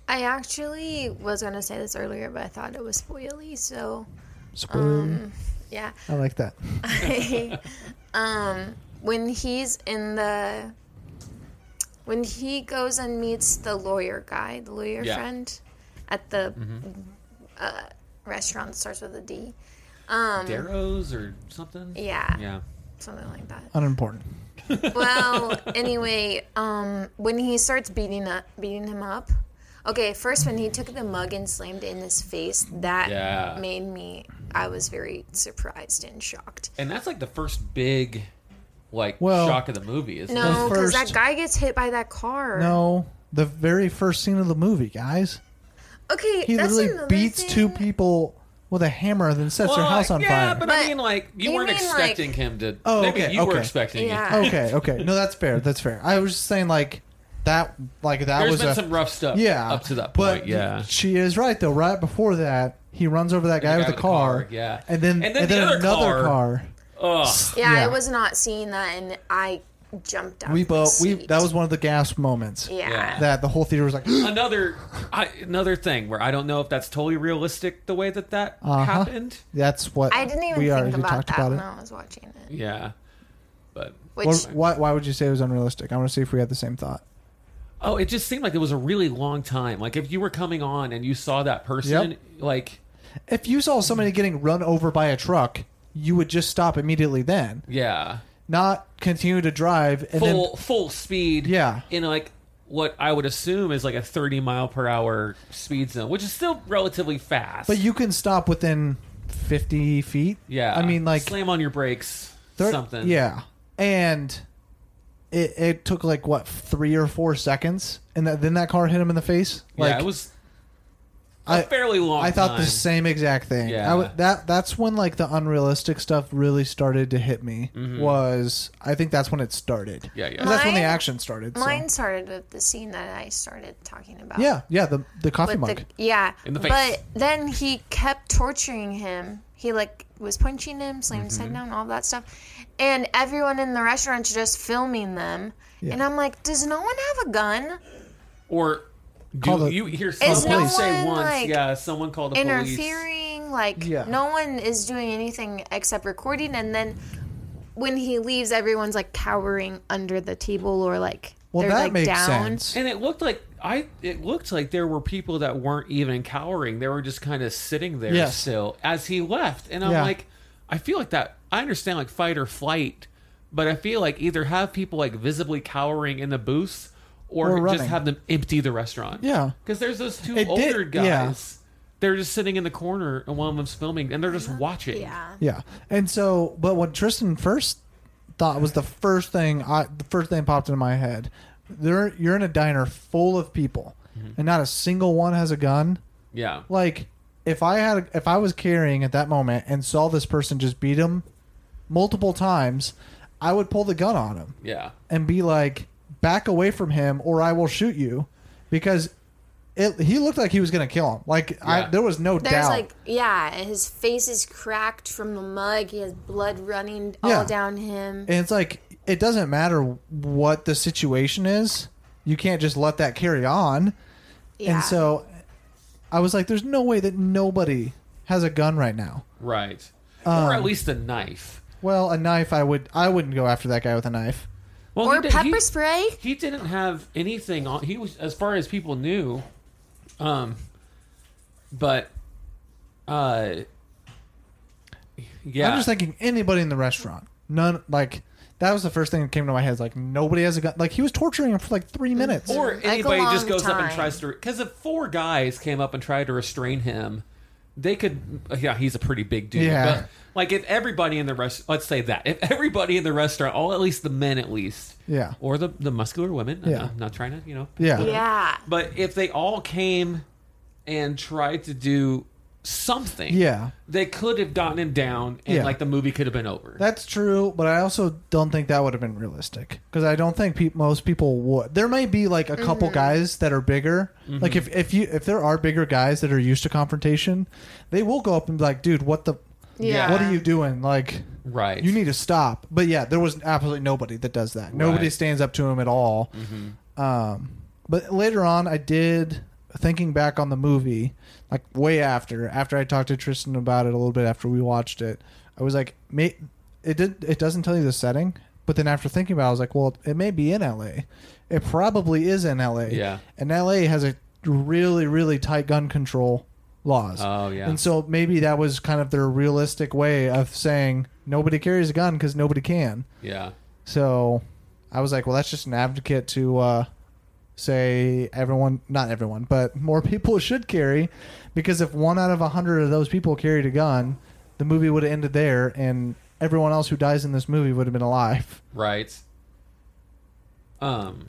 I actually was gonna say this earlier, but I thought it was spoily. So, Spoiler. um, yeah. I like that. I, um, when he's in the, when he goes and meets the lawyer guy, the lawyer Yeah. friend, at the uh, restaurant that starts with a D. Um, Darrows or something. yeah, Yeah. something like that. Unimportant. Well, anyway, um, when he starts beating up, beating him up. Okay, first when he took the mug and slammed it in his face, that Yeah. made me. I was very surprised and shocked. And that's like the first big, like Well- shock of the movie. Isn't No, it? because that guy gets hit by that car. No, the very first scene of the movie, guys. Okay, He that's literally beats thing. two people with a hammer, then sets their Well, house on yeah, fire. but, But I mean, like you you weren't mean, expecting like- him to. Oh, maybe okay, you were okay. expecting. Yeah. it. okay, okay. No, that's fair. That's fair. I was just saying, like that, like that There's was been a some rough stuff. yeah Up to that but point. Yeah. she is right though. Right before that, he runs over that guy, the with guy the with the car, car, yeah. and then And then the other another car- car. Ugh. Yeah, Yeah. I was not seeing that, and I jumped out. We both we that was one of the gasp moments. Yeah. Yeah. That the whole theater was like, Another, I, another thing where I don't know if that's totally realistic the way that that Uh-huh. happened. that's what I didn't even we think already about talked that about when it. I was watching it. Yeah. But Which What- why, why would you say it was unrealistic? I want to see if we had the same thought. oh, it just seemed like it was a really long time. Like if you were coming on and you saw that person, Yep. like If you saw somebody getting run over by a truck, you would just stop immediately then, yeah, not continue to drive and full full speed. Yeah. in like what I would assume is like a 30 mile per hour speed zone, which is still relatively fast. But you can stop within fifty feet. yeah, I mean, like slam on your brakes, thir- something. Yeah, and it it took like what three or four seconds, and th- then that car hit him in the face. Like yeah, it was a I- fairly long. I thought time. the same exact thing. Yeah. I w- that that's when like the unrealistic stuff really started to hit me. Was I think that's when it started. Yeah, yeah. 'Cause That's when the Mine- action started. so. mine started with the scene that I started talking about. Yeah, yeah. The the coffee with mug. the yeah. In the face. But then he kept torturing him. He like was punching him, slamming his Mm-hmm. head down, all that stuff. And everyone in the restaurant's just filming them. Yeah. And I'm like, does no one have a gun? or call Do the you hear Is someone no say one, once? like, yeah, someone called the police. interfering. Like Yeah. no one is doing anything except recording, and then when he leaves, everyone's like cowering under the table or like well, they're that like makes down. sense. And it looked like I. It looked like there were people that weren't even cowering. They were just kind of sitting there Yes. still as he left. And I'm Yeah. like, I feel like that. I understand like fight or flight, but I feel like either have people like visibly cowering in the booths, or, Or just running. have them empty the restaurant. Yeah. because there's those two It did- older guys. yeah. They're just sitting in the corner, and one of them's filming, and they're just watching. Yeah. Yeah, and so, but what Tristan first thought was the first thing I, the first thing popped into my head. There, you're in a diner full of people, mm-hmm. and not a single one has a gun. yeah. Like, if I had, if I was carrying at that moment and saw this person just beat him multiple times, I would pull the gun on him yeah. and be like, "Back away from him, or I will shoot you," because. It, he looked like he was gonna kill him. Like I, there was no There's doubt. like yeah, his face is cracked from the mug. He has blood running all Yeah. down him. And it's like it doesn't matter what the situation is. You can't just let that carry on. Yeah. And so I was like, there's no way that nobody has a gun right now. Right. Um, or at least a knife. Well, a knife I would I wouldn't go after that guy with a knife. Well, or he did- pepper he- spray. he didn't have anything on he was as far as people knew um but uh yeah I'm just thinking anybody in the restaurant. None like that was the first thing that came to my head. Like nobody has a gun. Like he was torturing him for like three minutes. or Like anybody just long goes up and tries to because if four guys came up and tried to restrain him they could yeah he's a pretty big dude Yeah. but like if everybody in the rest let's say that if everybody in the restaurant all at least the men at least yeah, or the the muscular women Yeah. i'm not trying to you know yeah, Yeah. But if they all came and tried to do something, yeah. they could have gotten him down, and Yeah. like the movie could have been over. That's true, but I also don't think that would have been realistic because I don't think peop most people would. There may be like a couple mm-hmm. guys that are bigger. Mm-hmm. Like if if you if there are bigger guys that are used to confrontation, they will go up and be like, "Dude, what the? Yeah. What are you doing? Like, right. you need to stop." But yeah, there was absolutely nobody that does that. Nobody Right. stands up to him at all. Mm-hmm. Um, but later on, I did thinking back on the movie, like way after after I talked to Tristan about it a little bit after we watched it. I was like, may, it did it doesn't tell you the setting, but then after thinking about, it, I was like, well, it may be in L.A. It probably is in L.A. Yeah. and L.A. has a really really tight gun control laws. Oh yeah. And so maybe that was kind of their realistic way of saying nobody carries a gun because nobody can. yeah. So I was like, well, that's just an advocate to uh, say everyone, not everyone, but more people should carry because if one out of a hundred of those people carried a gun, the movie would have ended there and everyone else who dies in this movie would have been alive. Right. Um.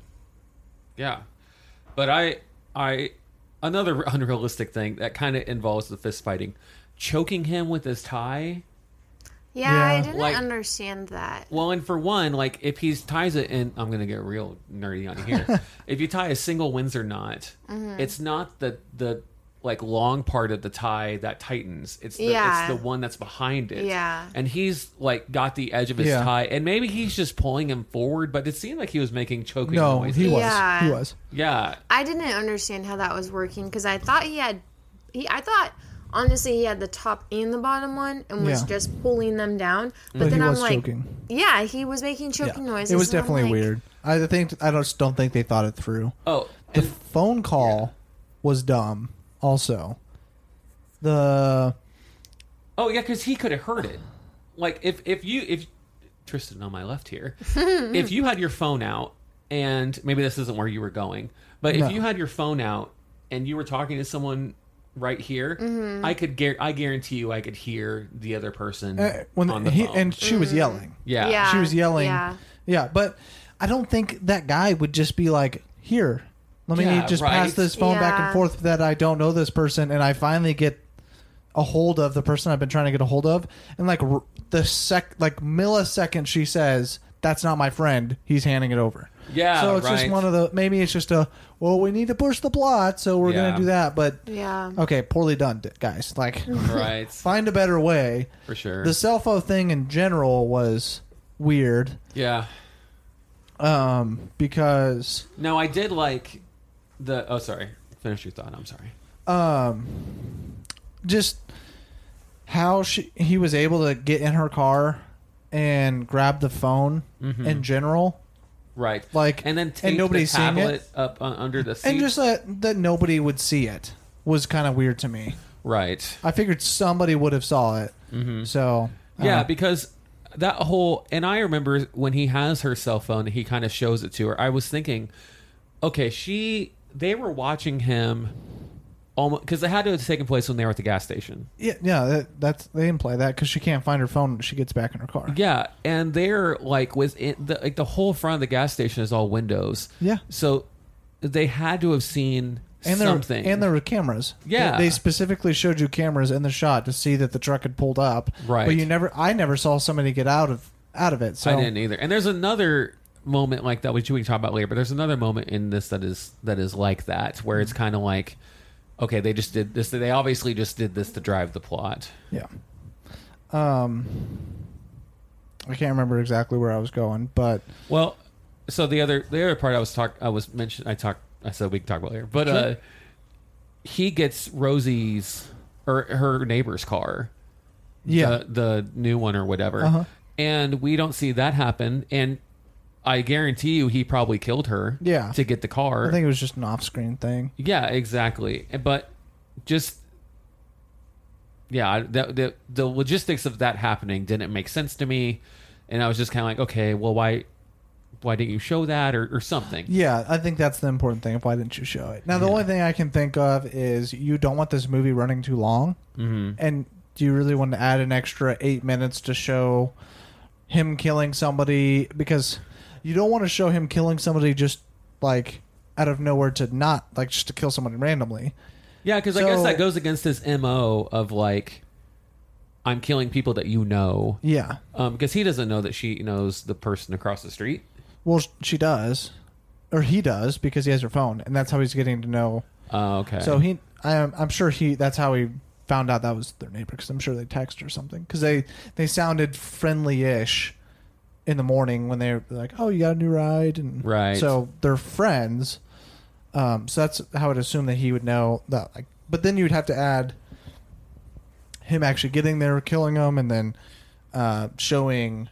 Yeah. But I I another unrealistic thing that kind of involves the fist fighting, choking him with his tie. Yeah, Yeah. I didn't Like- understand that. Well, and for one, like if he ties it in, I'm gonna get real nerdy on you here. if you tie a single Windsor knot, Mm-hmm. it's not the the like long part of the tie that tightens. It's the, Yeah. it's the one that's behind it. Yeah. and he's like got the edge of his Yeah. tie, and maybe he's just pulling him forward, but it seemed like he was making choking No, noises. he was. Yeah. He was. yeah, I didn't understand how that was working because I thought he had, he I thought honestly he had the top and the bottom one and was Yeah. just pulling them down. But, But then he I'm was like, choking. yeah, he was making choking noises. It was and I'm definitely like, weird. I think I just don't think they thought it through. Oh, The and phone call was dumb. Also, the oh yeah, because he could have heard it. Like if if you if Tristan on my left here, if you had your phone out and maybe this isn't where you were going, but No. if you had your phone out and you were talking to someone right here, Mm-hmm. I could gar- I guarantee you I could hear the other person uh, when on the he phone. and she was yelling. yeah, Yeah. She was yelling. Yeah. Yeah, but I don't think that guy would just be like, "Here, let me Yeah, just right. pass this phone back and forth that I don't know this person and I finally get a hold of the person I've been trying to get a hold of." And like r- the sec like millisecond she says, "That's not my friend." He's handing it over. Yeah, So it's just one of the maybe it's just a well, we need to push the plot, so we're Yeah. going to do that, but Yeah. okay, poorly done, d- guys. Like right find a better way. for sure. The cell phone thing in general was weird yeah. um because No, I did like the. Oh, sorry. Finish your thought. I'm sorry. um, just how she he was able to get in her car and grab the phone Mhm. in general, Right. like And then take nobody's the seeing it? up uh, under the seat. and just that that nobody would see it was kind of weird to me. right. I figured somebody would have saw it, hmm so Yeah, uh, because that whole and I remember when he has her cell phone, he kind of shows it to her. I was thinking, okay, she they were watching him almost because it had to have taken place when they were at the gas station. yeah, yeah, that, that's they imply that because she can't find her phone when she gets back in her car. Yeah, and they're like within the like the whole front of the gas station is all windows. Yeah. So they had to have seen And there, something. and there were cameras. Yeah. they, they specifically showed you cameras in the shot to see that the truck had pulled up. Right. but you never. I never saw somebody get out of out of it. So I didn't either. And there's another moment like that, which we can talk about later. But there's another moment in this that is that is like that, where Mm-hmm. it's kind of like, okay, they just did this. They obviously just did this to drive the plot. Yeah. Um, I can't remember exactly where I was going, but Well, so the other the other part I was talk I was mentioned I talked I said we could talk about later, but Sure. uh, he gets Rosie's or her neighbor's car, yeah, the, the new one or whatever, Uh-huh. and we don't see that happen. And I guarantee you, he probably killed her, Yeah. to get the car. I think it was just an off-screen thing. Yeah, exactly. But just yeah, the, the the logistics of that happening didn't make sense to me, and I was just kind of like, okay, well, why why didn't you show that or, or something? Yeah, I think that's the important thing. Why didn't you show it? Now, the only thing I can think of is you don't want this movie running too long, hmm and do you really want to add an extra eight minutes to show him killing somebody? Because you don't want to show him killing somebody just like out of nowhere to not like just to kill somebody randomly. Yeah, because I guess So- that goes against his mo of like, I'm killing people that you know, Yeah. um, because he doesn't know that she knows the person across the street. Well, sh- she does, or he does, because he has her phone, and that's how he's getting to know. Oh, okay. So he, I'm, I'm sure he. That's how he found out that was their neighbor, because I'm sure they texted or something. Because they, they sounded friendly-ish in the morning when they're like, "Oh, you got a new ride," and Right. So they're friends. Um, so that's how I'd assume that he would know that. Like, but then you'd have to add him actually getting there, killing him, and then uh, showing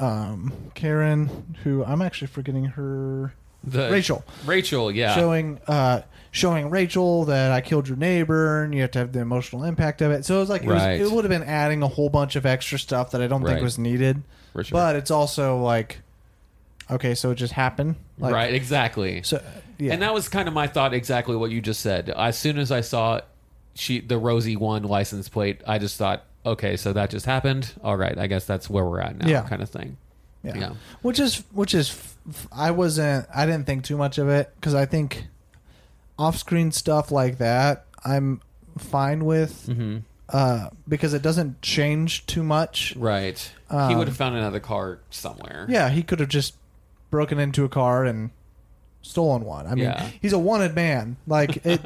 um, Caren, who I'm actually forgetting her the, Rachel, Rachel, yeah, showing uh, showing Rachel that I killed your neighbor, and you have to have the emotional impact of it. So it was like it, was- Right. it would have been adding a whole bunch of extra stuff that I don't Right. think was needed. For sure. But it's also like, okay, so it just happened, like, right, exactly. So yeah, And that was kind of my thought. Exactly what you just said. As soon as I saw she the Rosie one license plate, I just thought, okay, so that just happened. All right, I guess that's where we're at now, Yeah. kind of thing. yeah. yeah. which is which is I wasn't I didn't think too much of it because I think off-screen stuff like that I'm fine with hmm uh, because it doesn't change too much. Right. he would have found another car somewhere. Yeah, he could have just broken into a car and stolen one. I mean, Yeah. he's a wanted man. Like it,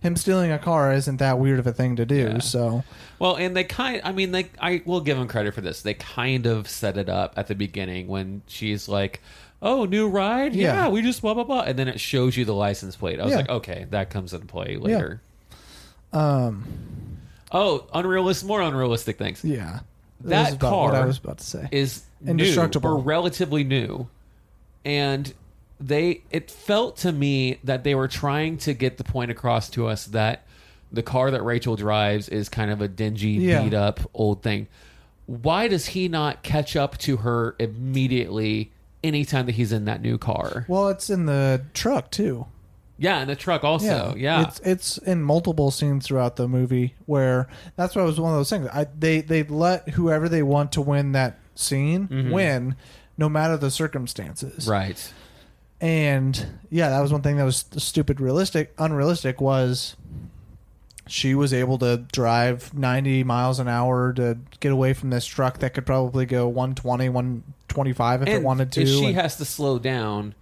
him stealing a car isn't that weird of a thing to do. So Well, and they kind I mean, they I will give them credit for this. They kind of set it up at the beginning when she's like, "Oh, new ride? Yeah, Yeah. we just blah blah blah," and then it shows you the license plate. I was Yeah. like, "Okay, that comes into play later." um, Oh, unrealistic, more unrealistic things. yeah, That was about what car I was about to say. is Indestructible. new or relatively new, and they it felt to me that they were trying to get the point across to us that the car that Rachel drives is kind of a dingy, Yeah. beat up old thing. Why does he not catch up to her immediately anytime that he's in that new car? well, it's in the truck too. Yeah, in the truck also. Yeah. It's it's in multiple scenes throughout the movie where that's why it was one of those things. I they they let whoever they want to win that scene Mhm. win, no matter the circumstances. right. And yeah, that was one thing that was stupid realistic unrealistic was she was able to drive 90 miles an hour to get away from this truck that could probably go 120 125 if it wanted to If she and- has to slow down,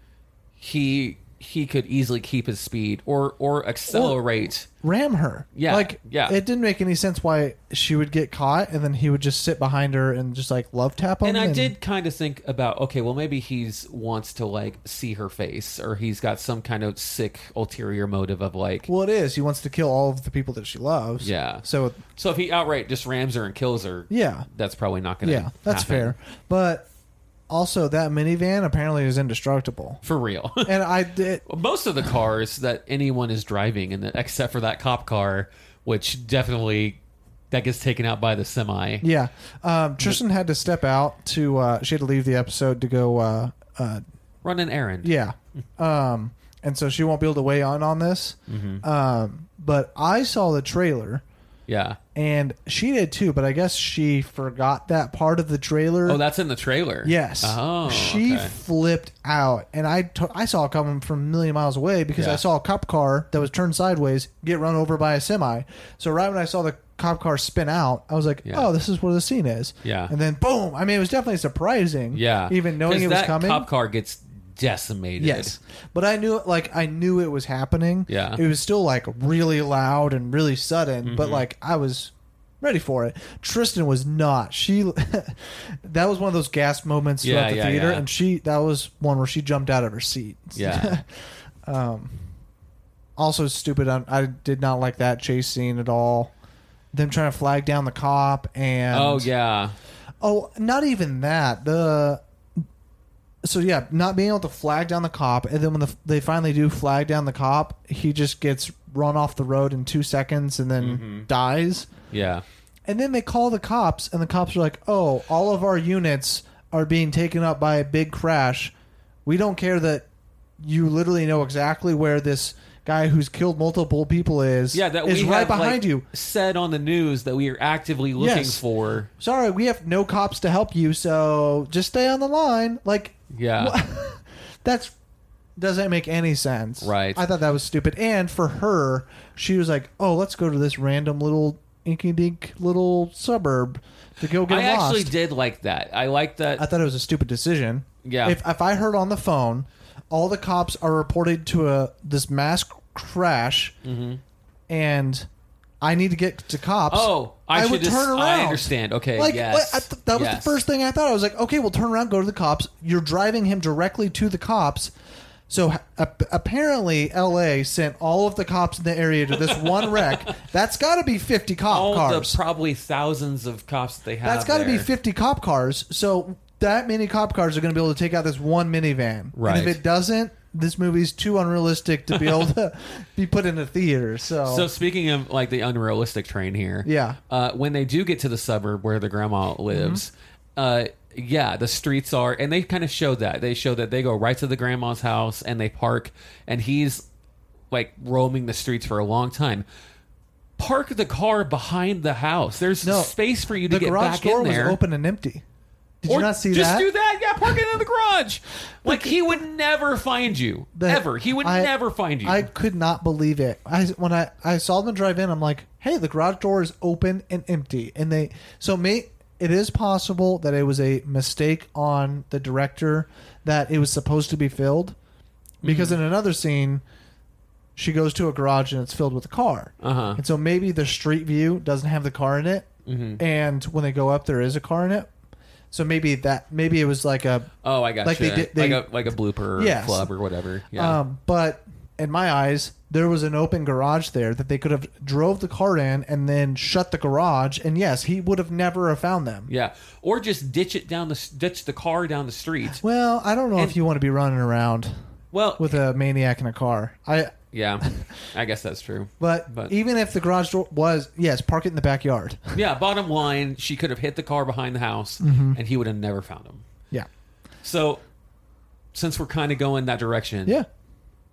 he he could easily keep his speed or or accelerate. ram her. Yeah, like yeah. It didn't make any sense why she would get caught and then he would just sit behind her and just like love tap him. and I did kind of think about okay, well maybe he's wants to like see her face or he's got some kind of sick ulterior motive of like Well, it is. He wants to kill all of the people that she loves. Yeah. So so if he outright just rams her and kills her, yeah, that's probably not going to yeah, that's fair. But also, that minivan apparently is indestructible. for real. And I did. Most of the cars that anyone is driving, and except for that cop car, which definitely that gets taken out by the semi. Yeah, um, Tristan had to step out to. Uh, she had to leave the episode to go. Uh, uh, Run an errand. yeah, um, and so she won't be able to weigh on on this. Mm-hmm. Um, but I saw the trailer, Yeah. and she did too. But I guess she forgot that part of the trailer. Oh, that's in the trailer. Yes. Oh, she okay. flipped out, and I I saw it coming from a million miles away because Yeah. I saw a cop car that was turned sideways get run over by a semi. So right when I saw the cop car spin out, I was like, Yeah. "Oh, this is where the scene is." Yeah. And then boom! I mean, it was definitely surprising. Yeah. Even knowing 'Cause it was that coming. cop car gets decimated. Yes, but I knew like I knew it was happening. Yeah. it was still like really loud and really sudden, Mm-hmm. but like I was ready for it. Tristan was not. She that was one of those gasp moments Yeah, throughout the yeah, theater, yeah. and she that was one where she jumped out of her seat. Yeah. um. Also stupid. I, I did not like that chase scene at all. Them trying to flag down the cop and oh yeah. Oh, not even that. The so yeah, not being able to flag down the cop, and then when the, they finally do flag down the cop, he just gets run off the road in two seconds and then Mm-hmm. dies. Yeah. And then they call the cops, and the cops are like, "Oh, all of our units are being taken up by a big crash. We don't care that you literally know exactly where this guy who's killed multiple people is. Yeah, that is we right have, behind like, you. Said on the news that we are actively looking Yes. for. Sorry, we have no cops to help you, so just stay on the line. Like, Yeah. that's doesn't make any sense. Right. I thought that was stupid. And for her, she was like, "Oh, let's go to this random little inky dink little suburb to go get I lost." actually did like that. I like that. I thought it was a stupid decision. Yeah. If if I heard on the phone, all the cops are reported to a this mass crash, mm-hmm. and I need to get to cops. Oh, I, should would just, turn around. I understand. Okay, Like yes. I th- that was Yes. the first thing I thought. I was like, okay, we'll turn around, go to the cops. You're driving him directly to the cops. So ha- ap- apparently, L.A. sent all of the cops in the area to this one wreck. That's got to be 50 cop All cars. the probably thousands of cops that they have. That's got to be there. 50 cop cars. So that many cop cars are going to be able to take out this one minivan. Right. And if it doesn't, this movie's too unrealistic to be able to be put in a theater. So, So speaking of like the unrealistic train here, Yeah. Uh, when they do get to the suburb where the grandma lives, Mm-hmm. uh, yeah, the streets are, and they kind of show that they show that they go right to the grandma's house and they park, and he's like roaming the streets for a long time. Park the car behind the house. There's No, space for you to the get garage back door in was there. open and empty. Did or you not see just that? do that. Yeah, park it in the garage. Like he would never find you The- ever. He would I- never find you. I could not believe it. I when I I saw them drive in, I'm like, hey, the garage door is open and empty, and they so may it is possible that it was a mistake on the director that it was supposed to be filled because Mm-hmm. in another scene she goes to a garage and it's filled with a car Uh-huh. and so maybe the street view doesn't have the car in it Mm-hmm. and when they go up there is a car in it so maybe that maybe it was like a oh, I got like they did- they- like a like a blooper Yes. club or whatever. Yeah. Um, but in my eyes, there was an open garage there that they could have drove the car in and then shut the garage. And yes, he would have never have found them. Yeah, or just ditch it down the ditch the car down the street. Well, I don't know And- if you want to be running around Well, with a maniac in a car. I yeah, I guess that's true. but, But- even if the garage door was yes, park it in the backyard. Yeah, bottom line, she could have hit the car behind the house, Mm-hmm. and he would have never found him. yeah, So, since we're kind of going that direction, yeah.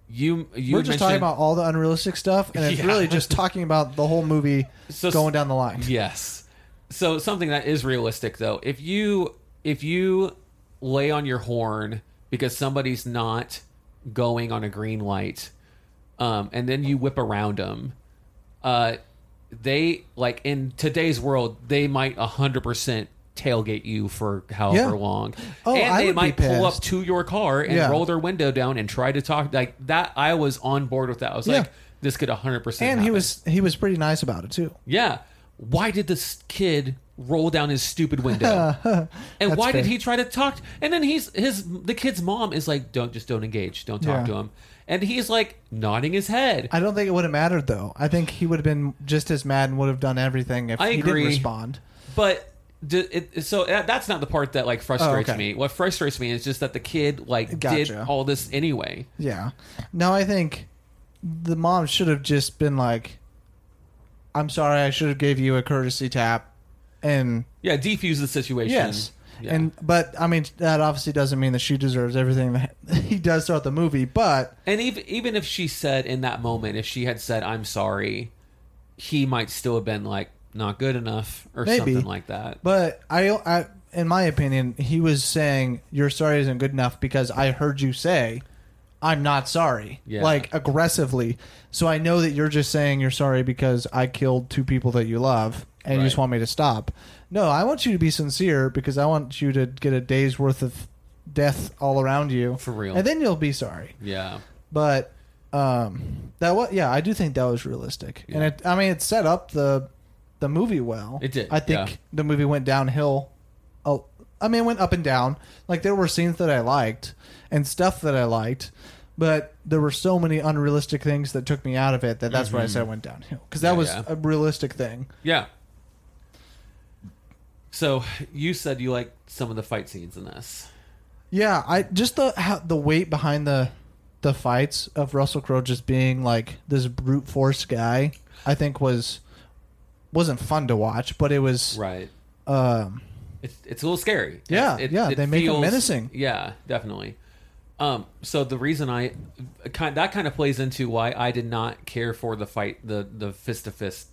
you you We're just talking about all the unrealistic stuff, and it's Yeah. really just talking about the whole movie So- going down the line. Yes. So something that is realistic though, if you if you lay on your horn because somebody's not going on a green light, um, and then you whip around them, uh, they like in today's world they might hundred percent tailgate you for however Yeah. long. Oh, and I they would be might pull up to your car and Yeah. roll their window down and try to talk like that. I was on board with that. I was Yeah. like, this could 100% and he was he was pretty nice about it too. Yeah. Why did this kid roll down his stupid window? and why did he try to talk? And then he's his the kid's mom is like, "Don't just don't engage, don't talk to him." And he's like nodding his head. I don't think it would have mattered though. I think he would have been just as mad and would have done everything if I he agree. didn't respond. But d- it, so that, that's not the part that like frustrates Oh, okay. me. What frustrates me is just that the kid like did Gotcha. all this anyway. Yeah. No, I think the mom should have just been like, "I'm sorry, I should have gave you a courtesy tap," and Yeah, defuse the situation. yes, Yeah. and but I mean that obviously doesn't mean that she deserves everything that he does throughout the movie. But And even even if she said in that moment, if she had said "I'm sorry," he might still have been like not good enough or Maybe. something like that. but I, I, in my opinion, he was saying your sorry isn't good enough because I heard you say. I'm not sorry. Yeah. Like aggressively. So I know that you're just saying you're sorry because I killed two people that you love and you just want me to stop. No, I want you to be sincere because I want you to get a day's worth of death all around you. For real. And then you'll be sorry. Yeah. But um that was yeah, I do think that was realistic. And it I mean it set up the the movie well. It did, I think yeah. the movie went downhill. Oh, I mean, it went up and down. Like there were scenes that I liked and stuff that I liked, but there were so many unrealistic things that took me out of it that that's why I said it went downhill because that Mm-hmm. was Yeah, yeah. a realistic thing. Yeah. So you said you like some of the fight scenes in this. Yeah, I just the how, the weight behind the the fights of Russell Crowe just being like this brute force guy. I think was wasn't fun to watch, but it was Right. um It's it's a little scary. Yeah, It- yeah, it they make him feels- menacing. Yeah, definitely. Um, so the reason I kind that kind of plays into why I did not care for the fight the the fist to fist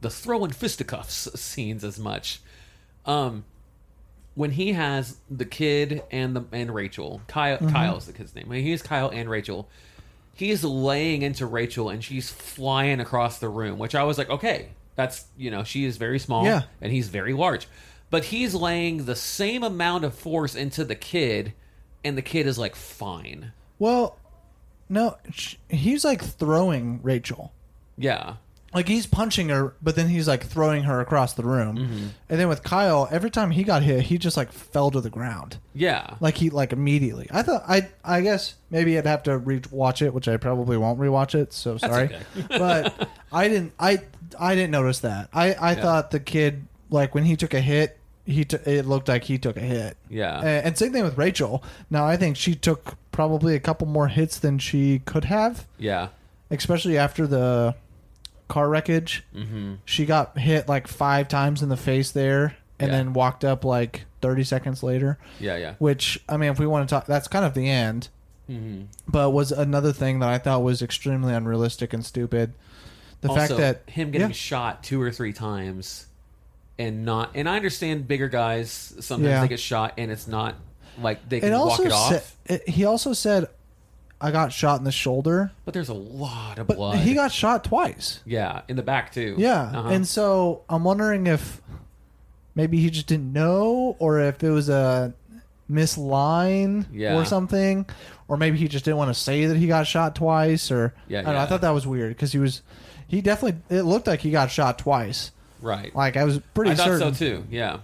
the throwing fisticuffs scenes as much. Um, when he has the kid and the and Rachel, Kyle Mm-hmm. Kyle's the kid's name. When he has Kyle and Rachel, he's laying into Rachel and she's flying across the room, which I was like, okay, that's you know she is very small Yeah. and he's very large, but he's laying the same amount of force into the kid, and the kid is like fine. well, no, he's like throwing Rachel. Yeah, Like he's punching her, but then he's like throwing her across the room. Mm-hmm. And then with Kyle, every time he got hit, he just like fell to the ground. yeah, Like he like immediately. I thought I I guess maybe I'd have to rewatch it, which I probably won't rewatch it. So sorry, but I didn't I I didn't notice that. I I thought the kid like when he took a hit, he t- it looked like he took a hit. Yeah. and same thing with Rachel. Now I think she took probably a couple more hits than she could have, yeah, especially after the car wreckage. mm-hmm. She got hit like five times in the face there, and Yeah. then walked up like thirty seconds later yeah, yeah. which I mean, if we want to talk, that's kind of the end. Mm-hmm. But was another thing that I thought was extremely unrealistic and stupid. The also, fact that him getting yeah, shot two or three times and not and I understand bigger guys sometimes Yeah. they get shot and it's not like they can walk it off. said, it, he also said, "I got shot in the shoulder," but there's a lot of but blood. he got shot twice. yeah, in the back too. Yeah, Uh-huh. and so I'm wondering if maybe he just didn't know, or if it was a misline Yeah. or something, or maybe he just didn't want to say that he got shot twice. Or Yeah, I, don't know, I yeah. thought that was weird because he was he definitely it looked like he got shot twice. right. Like I was pretty I thought certain. so too. Yeah.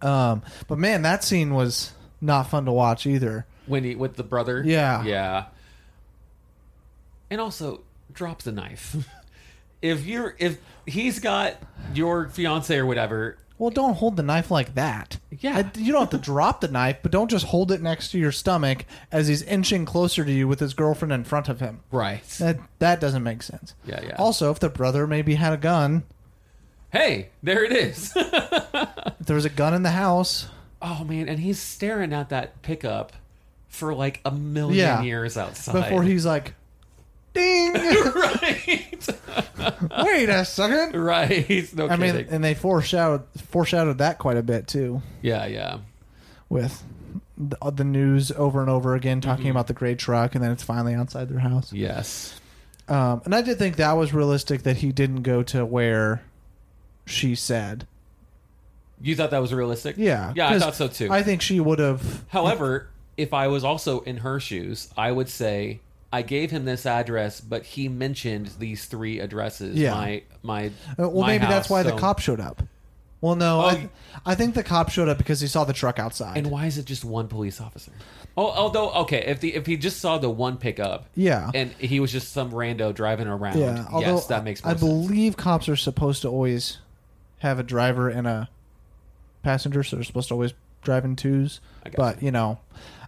Um, but man, that scene was not fun to watch either. When he with the brother. Yeah. Yeah. And also drop the knife. if you're if he's got your fiance or whatever, Well, don't hold the knife like that. Yeah. I- you don't have to drop the knife, but don't just hold it next to your stomach as he's inching closer to you with his girlfriend in front of him. right. That that doesn't make sense. Yeah, yeah. Also, if the brother maybe had a gun, Hey, there it is. if there was a gun in the house, oh man, and he's staring at that pickup for like a million Yeah. years outside. before he's like, "Ding! right. Wait a second. right. No I mean, kidding. and they foreshadowed foreshadowed that quite a bit too, yeah, yeah. with the, the news over and over again talking Mm-hmm. about the gray truck, and then it's finally outside their house. Yes. Um, and I did think that was realistic that he didn't go to where she said. You thought that was realistic? Yeah, Yeah, I 'cause thought so too. I think she would have. However, if I was also in her shoes, I would say I gave him this address, but he mentioned these three addresses. Yeah. My my. Uh, well, my maybe that's house, why the cop showed up. Well, no, Oh, I, y- I think the cop showed up because he saw the truck outside. And why is it just one police officer? Oh, although okay, if the if he just saw the one pickup, yeah, and he was just some rando driving around, yeah. Although yes, that makes I sense. believe cops are supposed to always have a driver and a passenger, so they're supposed to always drive in twos. But you know,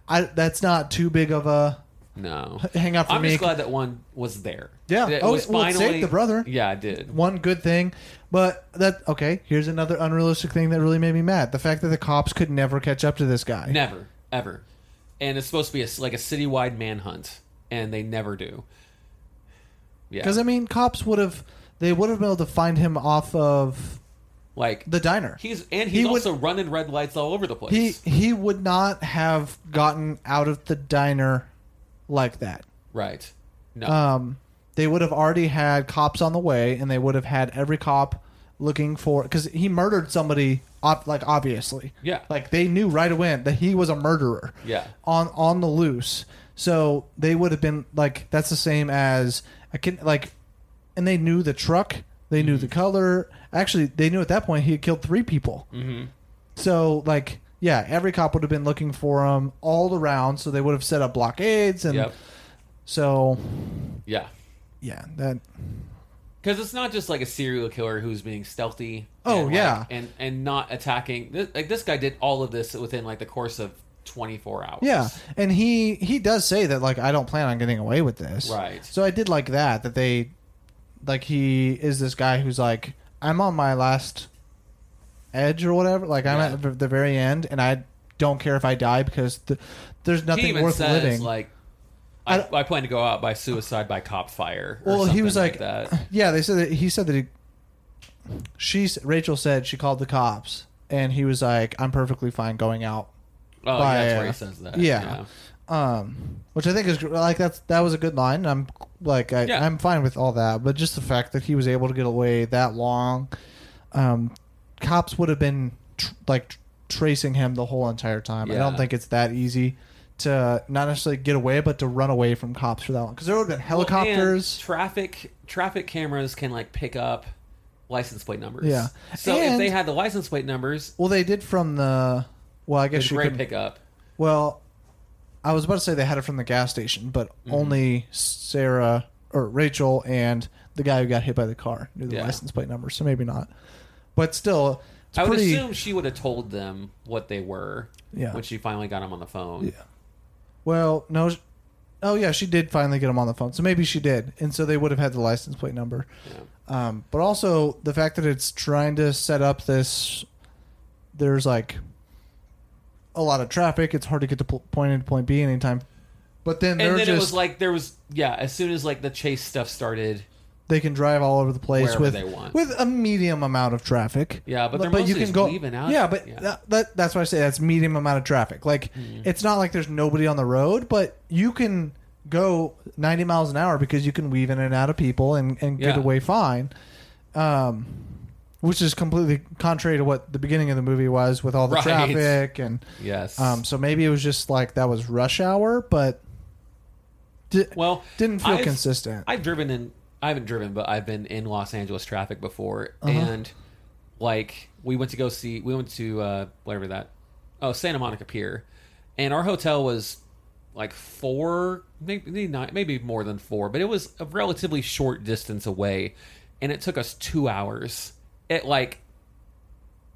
I that's not too big of a no, hang out for I'm me. just glad that one was there. Yeah. it Oh, was well, it saved the brother. Yeah, I did. one good thing, but that okay. Here's another unrealistic thing that really made me mad: the fact that the cops could never catch up to this guy. Never, ever. And it's supposed to be a, like a citywide manhunt, and they never do. Yeah, Because I mean, cops would have they would have been able to find him off of like the diner. he's and he he's would- also running red lights all over the place. He place. he would not have gotten out of the diner like that. right? No, Um, they would have already had cops on the way, and they would have had every cop looking for because he murdered somebody. ob- Like obviously, Yeah. Like they knew right away that he was a murderer. Yeah. on on the loose. So they would have been like that's the same as I can like, and they knew the truck. They knew the color. Actually, they knew at that point he had killed three people. hmm So like, yeah, every cop would have been looking for him all around. So they would have set up blockades and Yep. so Yeah. yeah, that Because it's not just like a serial killer who's being stealthy. Oh, and, like, yeah. and and not attacking. This, like this guy did all of this within like the course of 24 hours. yeah, and he he does say that like I don't plan on getting away with this. Right. So I did like that that they like he is this guy who's like I'm on my last edge or whatever. Like I'm Yeah. at the- very end, and I don't care if I die because th- there's He nothing even worth says living. like, I, I- plan to go out by suicide by cop fire. Or well, he was like, that. yeah. They said that he said that he. She Rachel said she called the cops, and he was like, "I'm perfectly fine going out." Oh, by, yeah, that's where uh, he says that. yeah. Um, which I think is like that's that was a good line. I'm like I, Yeah. I'm fine with all that, but just the fact that he was able to get away that long, um, cops would have been tr- like tr- tracing him the whole entire time. I don't Yeah. think it's that easy to not necessarily get away, but to run away from cops for that long because there would have been helicopters. Well, and traffic traffic cameras can like pick up license plate numbers. Yeah. So if And- they had the license plate numbers, well, they did from the. Well, I guess it's you great could. pickup. Well, I was about to say they had it from the gas station, but Mm-hmm. only Sarah or Rachel and the guy who got hit by the car knew the Yeah. license plate number, so maybe not. But still, it's I would pretty. assume she would have told them what they were Yeah. when she finally got them on the phone. Yeah. Well, no. sh- Oh yeah, she did finally get him on the phone, so maybe she did, and so they would have had the license plate number. Yeah. Um, but also the fact that it's trying to set up this, there's like a lot of traffic. It's hard to get to po- point A to point B anytime. But then they're And then just it was like there was yeah. As soon as like the chase stuff started, they can drive all over the place Wherever with they want. with a medium amount of traffic. Yeah, but they're mostly can just go out. Yeah, but Yeah. That, that, that's why I say that's medium amount of traffic. Like Mm-hmm. it's not like there's nobody on the road, but you can go 90 miles an hour because you can weave in and out of people and, and get Yeah. away fine. Um, which is completely contrary to what the beginning of the movie was with all the Right. traffic and yes. um, so maybe it was just like that was rush hour, but di- well, didn't feel I've- consistent. I've driven in. I haven't driven, but I've been in Los Angeles traffic before, Uh-huh. and like we went to go see. We went to uh, whatever that. Oh, Santa Monica Pier, and our hotel was like four, maybe not, maybe more than four, but it was a relatively short distance away, and it took us two hours It like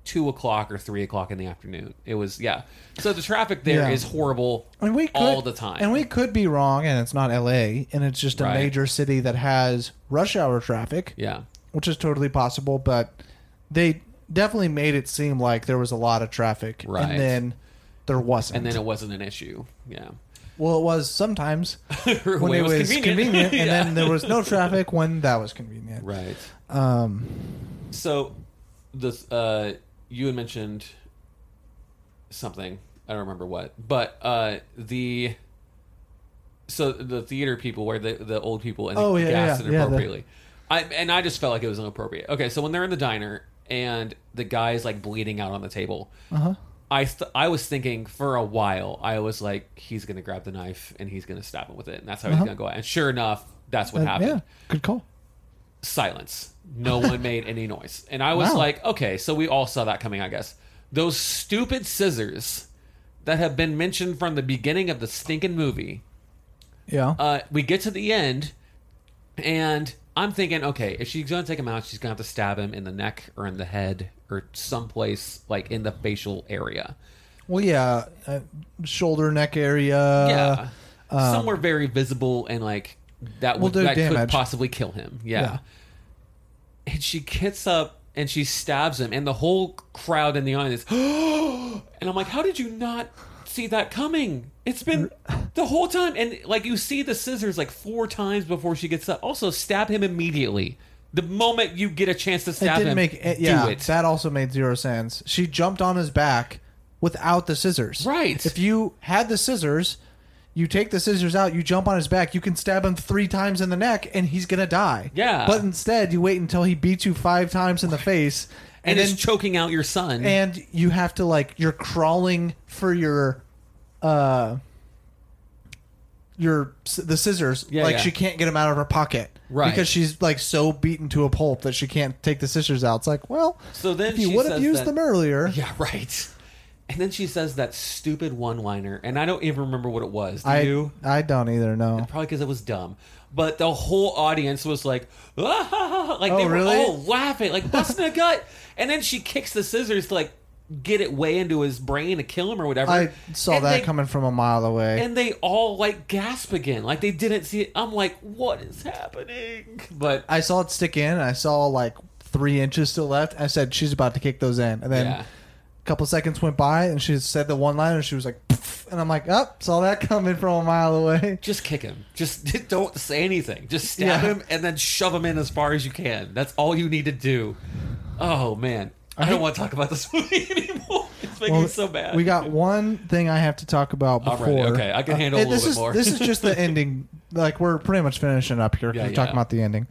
two o'clock or three o'clock in the afternoon. It was yeah. So the traffic there is Yeah. horrible And we could, all the time. And we could be wrong, and it's not L.A., and it's just a Right. major city that has rush hour traffic, yeah. which is totally possible. But they definitely made it seem like there was a lot of traffic, Right. and then there wasn't. And then it wasn't an issue. Yeah. well, it was sometimes when, it was, convenient, and Yeah. then there was no traffic when that was convenient. Right. Um, So, this uh, you had mentioned something. I don't remember what, but uh, the so the theater people where the the old people and Oh, yeah, gassed yeah, yeah, the- inappropriately. I and I just felt like it was inappropriate. Okay, so when they're in the diner and the guy is like bleeding out on the table. Uh huh. I th- I was thinking for a while. I was like, he's gonna grab the knife and he's gonna stab him with it, and that's how he's Uh-huh. gonna go out. And sure enough, that's what Uh, happened. yeah, good call. Silence. No one made any noise, and I was Wow. like, okay, so we all saw that coming. I guess those stupid scissors that have been mentioned from the beginning of the stinking movie. Yeah. Uh, we get to the end, and I'm thinking, okay, if she's gonna take him out, she's gonna have to stab him in the neck or in the head or someplace like in the facial area. well, yeah, uh, shoulder, neck area. yeah, somewhere very visible and like that Will would do that could damage. possibly kill him. Yeah. And she gets up and she stabs him, and the whole crowd in the audience, and I'm like, how did you not see that coming? It's been the whole time, and like you see the scissors like four times before she gets up. Also, stab him immediately. The moment you get a chance to stab didn't him, make it, yeah. do it. That also made zero sense. She jumped on his back without the scissors. Right. If you had the scissors, you take the scissors out, you jump on his back, you can stab him three times in the neck, and he's gonna die. Yeah. But instead, you wait until he beats you five times in the face, and, it's then choking out your son. and you have to like you're crawling for your uh your the scissors Yeah, like yeah. she can't get them out of her pocket Right. because she's like so beaten to a pulp that she can't take the scissors out it's like well So then if you she would have says used that- them earlier Yeah, right. And then she says that stupid one-liner, and I don't even remember what it was. Do i you? i don't either no Probably because it was dumb. But the whole audience was like, ah, like they Oh, were really? all laughing, like busting a gut. And then she kicks the scissors to like get it way into his brain to kill him or whatever. i saw And that they- coming from a mile away And they all like gasp again, like they didn't see it. I'm like, what is happening? But i saw it stick in i saw like three inches still left i said she's about to kick those in and then yeah, couple seconds went by and she said the one line and she was like "Pff," and i'm like oh saw that coming from a mile away just kick him. Just don't say anything. Just stab Yeah. him and then shove him in as far as you can. That's all you need to do. Oh man, I, I don't hate- want to talk about this movie anymore. It's making Well, me so bad. We got one thing I have to talk about before. right, okay, I can handle a uh, this little bit is, more. this is just the ending. Like we're pretty much finishing up here Yeah, we're talking about the ending.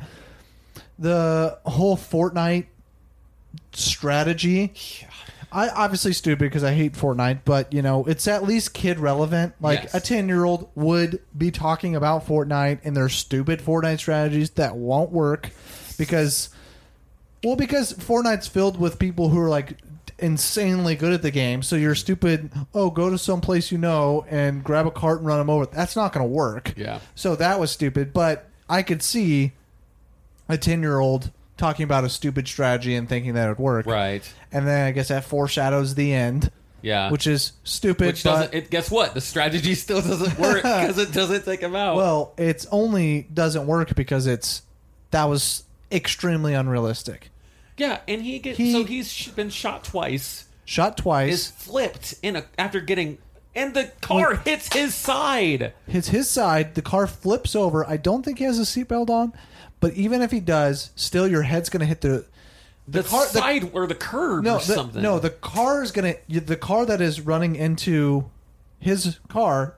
The whole Fortnite strategy. I obviously stupid because I hate Fortnite, but you know it's at least kid relevant. Like Yes. a ten year old would be talking about Fortnite and their stupid Fortnite strategies that won't work because, well, because Fortnite's filled with people who are like insanely good at the game. So you're stupid. Oh, go to some place you know and grab a cart and run them over. That's not going to work. Yeah. So that was stupid, but I could see a ten year old talking about a stupid strategy and thinking that it would work. right. And then I guess that foreshadows the end, Yeah. which is stupid. Which but, doesn't. It, guess what? The strategy still doesn't work because it doesn't take him out. well, it's only doesn't work because it's that was extremely unrealistic. yeah, and he gets. he- so he's been shot twice. Shot Is twice. flipped in a after getting. And the car hits his side. hits his side. The car flips over. I don't think he has a seatbelt on, but even if he does, still your head's going to hit the The, car- the- side or the curb no or the, something. no the car is going to the car that is running into his car.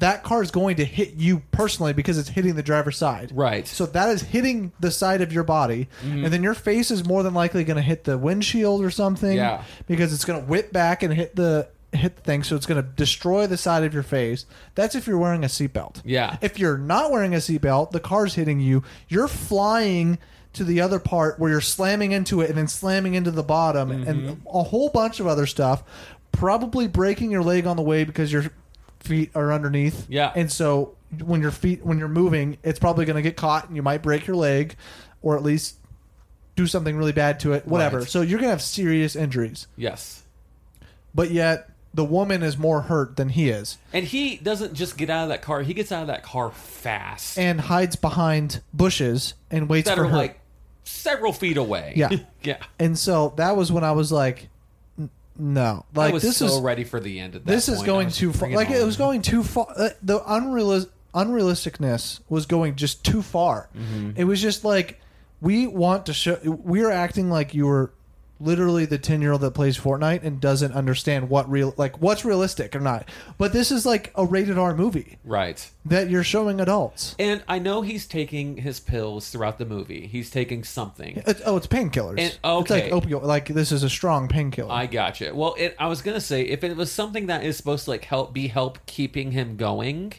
That car is going to hit you personally because it's hitting the driver's side. Right. So that is hitting the side of your body, mm-hmm. and then your face is more than likely going to hit the windshield or something. Yeah. Because it's going to whip back and hit the hit the thing, so it's going to destroy the side of your face. That's if you're wearing a seatbelt. Yeah. If you're not wearing a seatbelt, the car's hitting you. You're flying to the other part where you're slamming into it and then slamming into the bottom Mm-hmm. and a whole bunch of other stuff. Probably breaking your leg on the way because your feet are underneath. Yeah. And so when your feet when you're moving, it's probably going to get caught and you might break your leg or at least do something really bad to it, whatever. Right. So you're going to have serious injuries. Yes. But yet the woman is more hurt than he is And he doesn't just get out of that car; he gets out of that car fast. and hides behind bushes and waits that for are her. like several feet away. Yeah. yeah. And so that was when I was like, "N- no, I like was this so is ready for the end. At that this is point. I going too far. Like it on. was going too far. Uh, the unreal unrealisticness was going just too far. Mm-hmm. It was just like we want to show. We are acting like you were literally the 10 year old that plays Fortnite and doesn't understand what real like what's realistic or not. But this is like a rated R movie Right. that you're showing adults. And I know he's taking his pills throughout the movie. He's taking something. It, oh, it's painkillers. And- It's like okay. opioid. Like this is a strong painkiller. I gotcha. Well, it, I was gonna say if it was something that is supposed to like help be help keeping him going,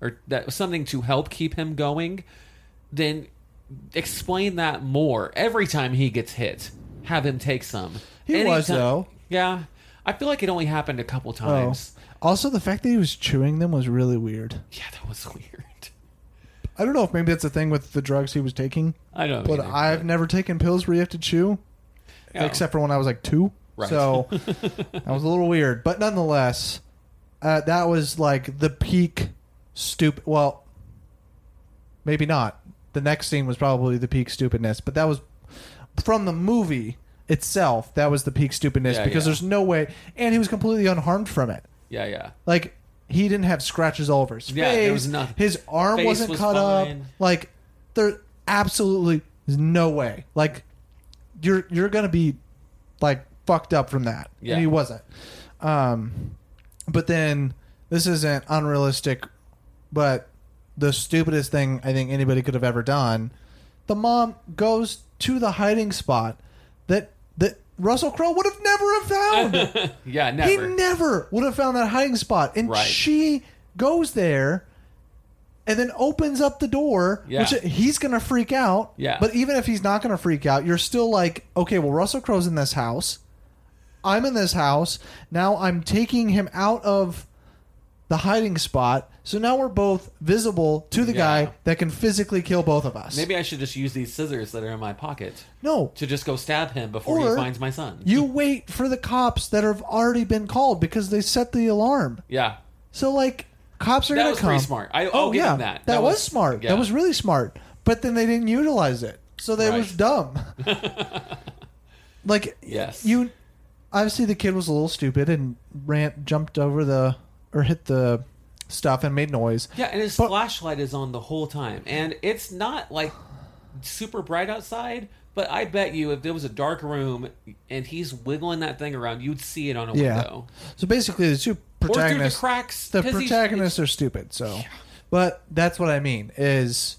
or that something to help keep him going, then explain that more. Every time he gets hit, have him take some. He was, though. Yeah, I feel like it only happened a couple Oh. times. Also, the fact that he was chewing them was really weird. Yeah, that was weird. I don't know if maybe that's a thing with the drugs he was taking, I don't. Know. But either. I've never taken pills where you have to chew, Yeah. except for when I was like two. Right. So that was a little weird, but nonetheless, uh, that was like the peak stupid. Well, maybe not. The next scene was probably the peak stupidness, but that was from the movie itself. That was the peak stupidness Yeah, because yeah. there's no way, and he was completely unharmed from it. yeah, yeah. Like he didn't have scratches all over his Yeah, face. there was nothing. His arm Face wasn't was cut up. Like there absolutely is no way. Like you're you're gonna be like fucked up from that. Yeah. And he wasn't. Um but then this isn't unrealistic, but the stupidest thing I think anybody could have ever done. The mom goes to the hiding spot that that Russell Crowe would have never have found. Yeah, never. He never. would have found that hiding spot. And Right. she goes there and then opens up the door, Yeah. which he's going to freak out. Yeah. But even if he's not going to freak out, you're still like, okay, well, Russell Crowe's in this house. I'm in this house. Now I'm taking him out of the hiding spot. So now we're both visible to the Yeah. guy that can physically kill both of us. Maybe I should just use these scissors that are in my pocket No. to just go stab him before Or he finds my son. You wait for the cops that have already been called because they set the alarm. yeah, So like cops are That gonna was come. pretty smart. I- oh, I'll oh give yeah, him that. Was, smart. yeah. That was really smart. But then they didn't utilize it, so they Right. was dumb. like Yes. you obviously the kid was a little stupid and ran, jumped over the or hit the stuff and made noise. yeah, and his But- flashlight is on the whole time, and it's not like super bright outside. But I bet you, if there was a dark room and he's wiggling that thing around, you'd see it on a Yeah. window So basically, the two or through the protagonists, cracks. the protagonists are stupid. So, but that's what I mean is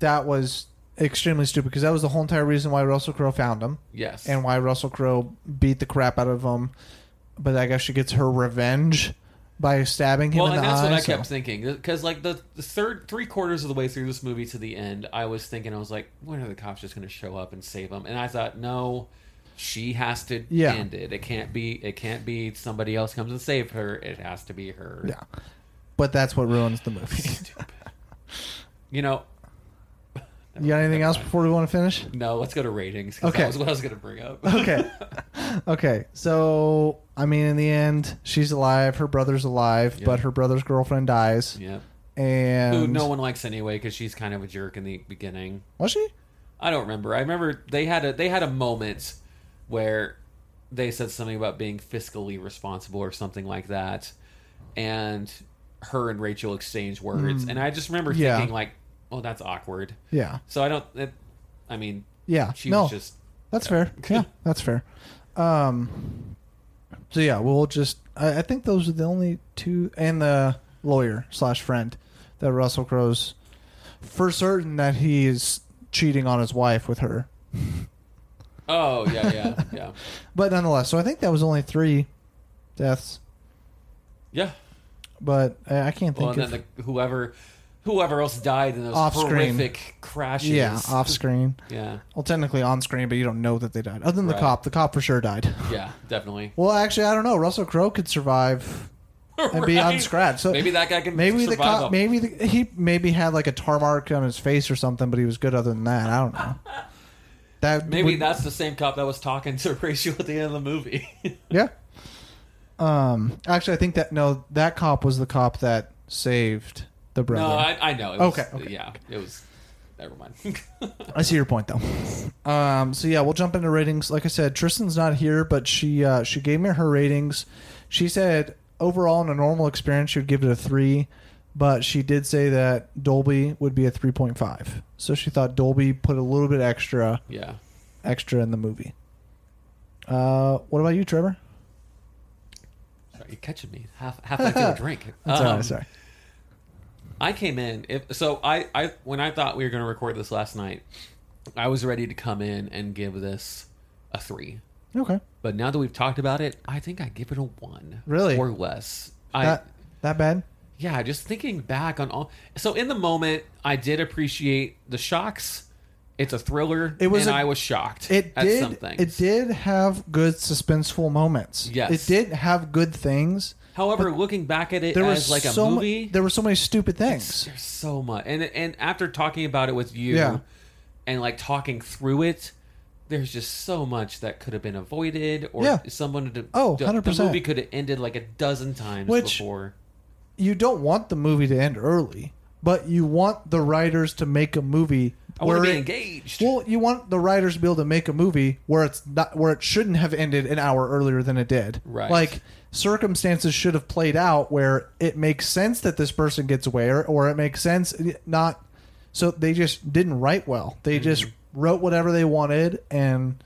that was extremely stupid because that was the whole entire reason why Russell Crowe found him. Yes, and why Russell Crowe beat the crap out of him. But I guess she gets her revenge by stabbing him well, in and the that's eye. what I so- kept thinking because, like the, the third three quarters of the way through this movie to the end, I was thinking, I was like, when are the cops just going to show up and save him? And I thought, no, she has to Yeah. end it. It can't be. It can't be somebody else comes and save her. It has to be her. Yeah, but that's what ruins the movie. You know. You got anything else before we want to finish? No, let's go to ratings. 'cause Okay. that was what I was going to bring up. Okay, okay. So I mean, in the end, she's alive. Her brother's alive, Yeah. but her brother's girlfriend dies. yeah. And Who no one likes anyway because she's kind of a jerk in the beginning. was she? I don't remember. I remember they had a they had a moment where they said something about being fiscally responsible or something like that, and her and Rachel exchanged words, and I just remember Hmm. Yeah. thinking like, "Oh, that's awkward." Yeah, So I don't. It, I mean, yeah. she no, was just That's fair. Yeah, that's fair. Um, so yeah, we'll just. I, I think those are the only two, and the lawyer slash friend that Russell Crowe's for certain that he is cheating on his wife with her. oh yeah yeah yeah But nonetheless, so I think that was only three deaths. yeah. But I, I can't Well, think and of. then the, whoever whoever else died in those Off screen. horrific crashes. yeah, off screen. Yeah, Well, technically on screen, but you don't know that they died. Other than the Right. cop, the cop for sure died. yeah, definitely. Well, actually, I don't know. Russell Crowe could survive and be Right? unscratched. So maybe that guy can Maybe the survive cop, a- maybe the, he maybe had like a tar mark on his face or something, but he was good other than that. I don't know. That Maybe would- that's the same cop that was talking to Rachel at the end of the movie. yeah. Um, actually, I think that no, that cop was the cop that saved the brother. no, I, I know. It was, Okay, okay. Yeah, it was. Never mind. I see your point though. Um, so yeah, we'll jump into ratings. Like I said, Tristan's not here, but she uh, she gave me her ratings. She said overall in a normal experience she would give it a three, but she did say that Dolby would be a three point five. So she thought Dolby put a little bit extra yeah. extra in the movie. Uh, what about you, Trevor? Sorry, you're catching me half halfway through a drink. Um. Sorry. I came in. If so, I, I when I thought we were going to record this last night, I was ready to come in and give this a three. Okay. But now that we've talked about it, I think I give it a one. Really? or less. I That that bad? yeah, just thinking back on all. So in the moment, I did appreciate the shocks. It's a thriller. It was and a- I was shocked. It at did. It did have good suspenseful moments. Yes. It did have good things. However, looking back at it There as was like a so mu- movie, there were so many stupid things. There's so much, and and after talking about it with you, Yeah. and like talking through it, there's just so much that could have been avoided, or Yeah. someone to, Oh, 100%. the movie could have ended like a dozen times Which- before. You don't want the movie to end early, but you want the writers to make a movie I want where to be it- engaged. Well, you want the writers to be able to make a movie where it's not where it shouldn't have ended an hour earlier than it did. Right. Like circumstances should have played out where it makes sense that this person gets away, or, or it makes sense not. So they just didn't write well. They Mm-hmm. just wrote whatever they wanted and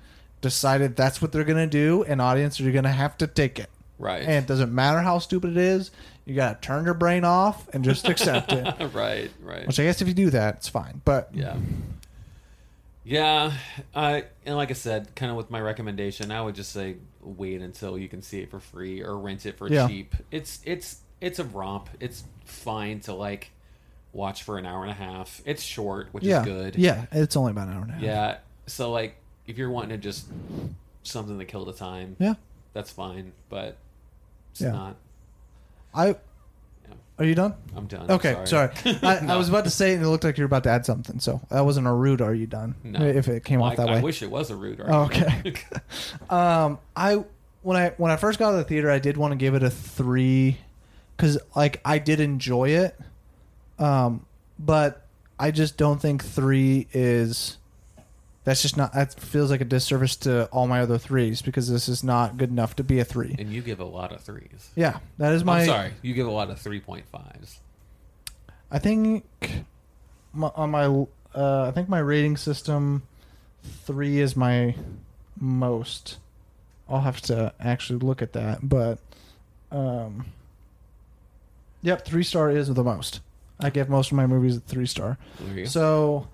decided that's what they're going to do, and audiences are going to have to take it. right, And it doesn't matter how stupid it is. You got to turn your brain off and just accept it. right, right. Which I guess if you do that, it's fine. But Yeah. Yeah, I and like I said, kind of with my recommendation, I would just say wait until you can see it for free or rent it for Yeah. cheap. It's it's it's a romp. It's fine to like watch for an hour and a half. It's short, which yeah, is good. Yeah, it's only about an hour and a half. Yeah. So like if you're wanting to just something to kill the time, Yeah. that's fine, but it's Yeah. not. I. Are you done? I'm done. Okay, I'm sorry. I, I No. was about to say and it looked like you were about to add something. So that wasn't a rude. Are you done? No. If it came Well, off that I, way. I wish it was a rude Oh, argument. okay. um, I when I when I first got to the theater, I did want to give it a three, because like I did enjoy it, um, but I just don't think three is. That's just not. That feels like a disservice to all my other threes because this is not good enough to be a three. and you give a lot of threes. Yeah, that is my. I'm sorry. You give a lot of 3.5s. I think my, on my uh, I think my rating system three is my most. I'll have to actually look at that, but um, yep, three star is the most. I give most of my movies a three star. There you go. So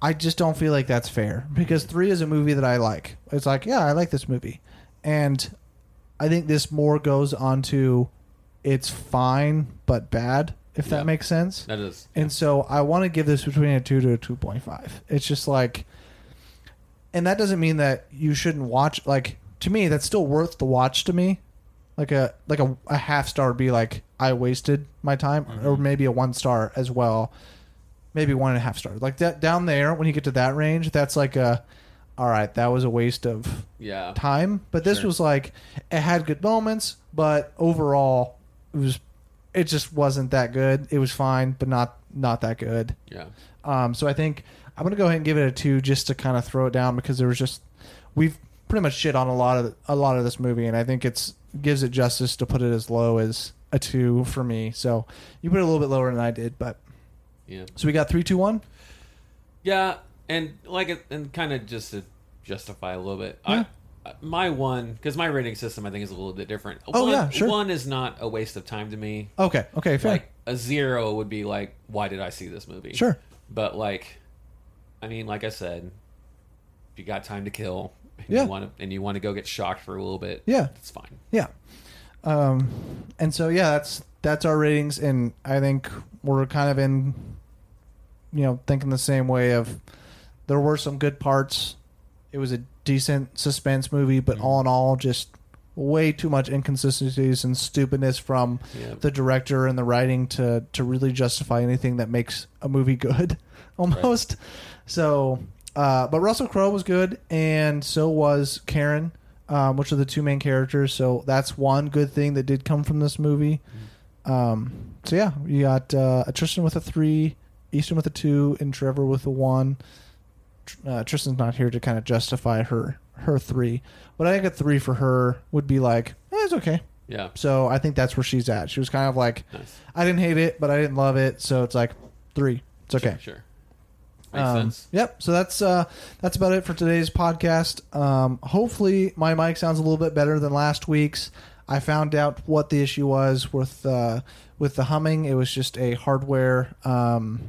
I just don't feel like that's fair because three is a movie that I like. It's like, yeah, I like this movie. And I think this more goes on to it's fine but bad, if that makes sense. that is. And so I want to give this between a 2 to a 2.5. It's just like and that doesn't mean that you shouldn't watch like to me that's still worth the watch to me. Like a like a, a half star would be like I wasted my time or mm-hmm. maybe a one star as well. Maybe one and a half stars. Like that down there when you get to that range, that's like a all right, that was a waste of Yeah. time. But this Sure. was like it had good moments, but overall it was it just wasn't that good. It was fine, but not not that good. Yeah. Um, so I think I'm gonna go ahead and give it a two just to kind of throw it down because there was just we've pretty much shit on a lot of a lot of this movie, and I think it's gives it justice to put it as low as a two for me. So you put it a little bit lower than I did, but Yeah. so we got three, two, one. Yeah. And like, and kind of just to justify a little bit, Yeah. I, my one, because my rating system I think is a little bit different. Oh, one, yeah, sure. One is not a waste of time to me. Okay, okay, fair. Like a zero would be like, why did I see this movie? Sure. But like, I mean, like I said, if you got time to kill, and Yeah. you want to, and you want to go get shocked for a little bit, Yeah. it's fine. Yeah. Um, and so yeah, that's that's our ratings, and I think we're kind of in, you know, thinking the same way of there were some good parts. It was a decent suspense movie, but all in all, just way too much inconsistencies and stupidness from Yeah. the director and the writing to to really justify anything that makes a movie good, almost. So, uh, but Russell Crowe was good, and so was Caren, um, which are the two main characters. So that's one good thing that did come from this movie. Um, so yeah, you got uh, a Tristan with a three, Easton with a two, and Trevor with a one. Uh, Tristan's not here to kind of justify her her three, but I think a three for her would be like, eh, it's okay. Yeah. So I think that's where she's at. She was kind of like, Nice. I didn't hate it, but I didn't love it. So it's like three. It's okay. Sure. sure. Makes Um, sense. Yep. So that's uh, that's about it for today's podcast. Um, hopefully, my mic sounds a little bit better than last week's. I found out what the issue was with uh, with the humming. It was just a hardware, um,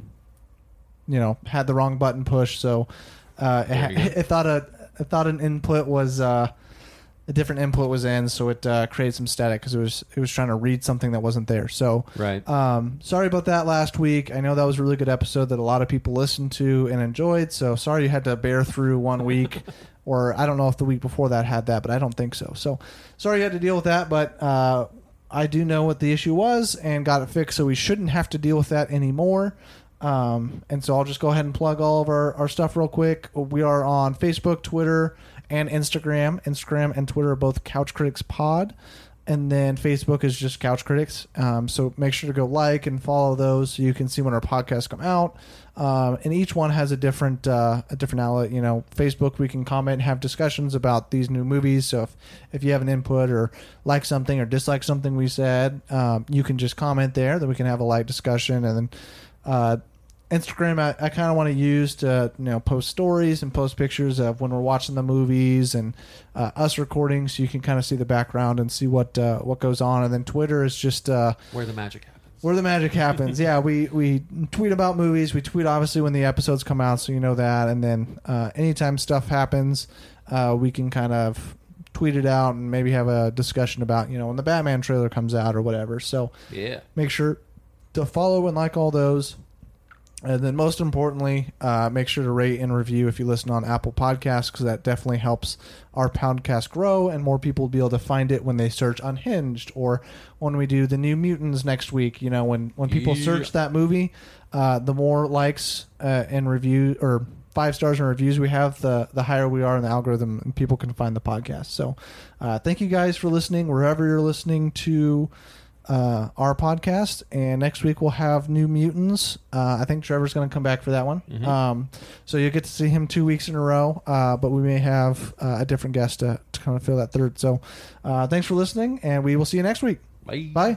you know, had the wrong button push. So uh, it, ha- it thought a it thought an input was uh, a different input was in, so it uh, created some static because it was it was trying to read something that wasn't there. So Right. um, sorry about that last week. I know that was a really good episode that a lot of people listened to and enjoyed. So sorry you had to bear through one week, or I don't know if the week before that had that, but I don't think so. So sorry you had to deal with that, but uh, I do know what the issue was and got it fixed, so we shouldn't have to deal with that anymore. Um, and so I'll just go ahead and plug all of our, our stuff real quick. We are on Facebook, Twitter, and Instagram. Instagram and Twitter are both Couch Critics Pod and then Facebook is just Couch Critics. Um, so make sure to go like and follow those so you can see when our podcasts come out. Um, and each one has a different uh, a different outlet. You know, Facebook we can comment have discussions about these new movies. So if if you have an input or like something or dislike something we said, um, you can just comment there. Then we can have a light discussion. And then uh, Instagram, I, I kind of want to use to you know post stories and post pictures of when we're watching the movies and uh, us recording, so you can kind of see the background and see what uh, what goes on. And then Twitter is just uh, Where the magic happens. where the magic happens. yeah, we we tweet about movies. We tweet obviously when the episodes come out, so you know that. And then uh, anytime stuff happens, uh, we can kind of tweet it out and maybe have a discussion about you know when the Batman trailer comes out or whatever. So Yeah. make sure to follow and like all those. And then, most importantly, uh, make sure to rate and review if you listen on Apple Podcasts because that definitely helps our podcast grow and more people will be able to find it when they search Unhinged or when we do the New Mutants next week. You know, when when people Yeah. search that movie, uh, the more likes uh, and review or five stars and reviews we have, the the higher we are in the algorithm and people can find the podcast. So, uh, thank you guys for listening wherever you're listening to uh, our podcast. And next week we'll have New Mutants. Uh, I think Trevor's going to come back for that one. Mhm. Um, so you'll get to see him two weeks in a row. Uh, but we may have uh, a different guest to, to kind of fill that third. So uh, thanks for listening, and we will see you next week. Bye. Bye.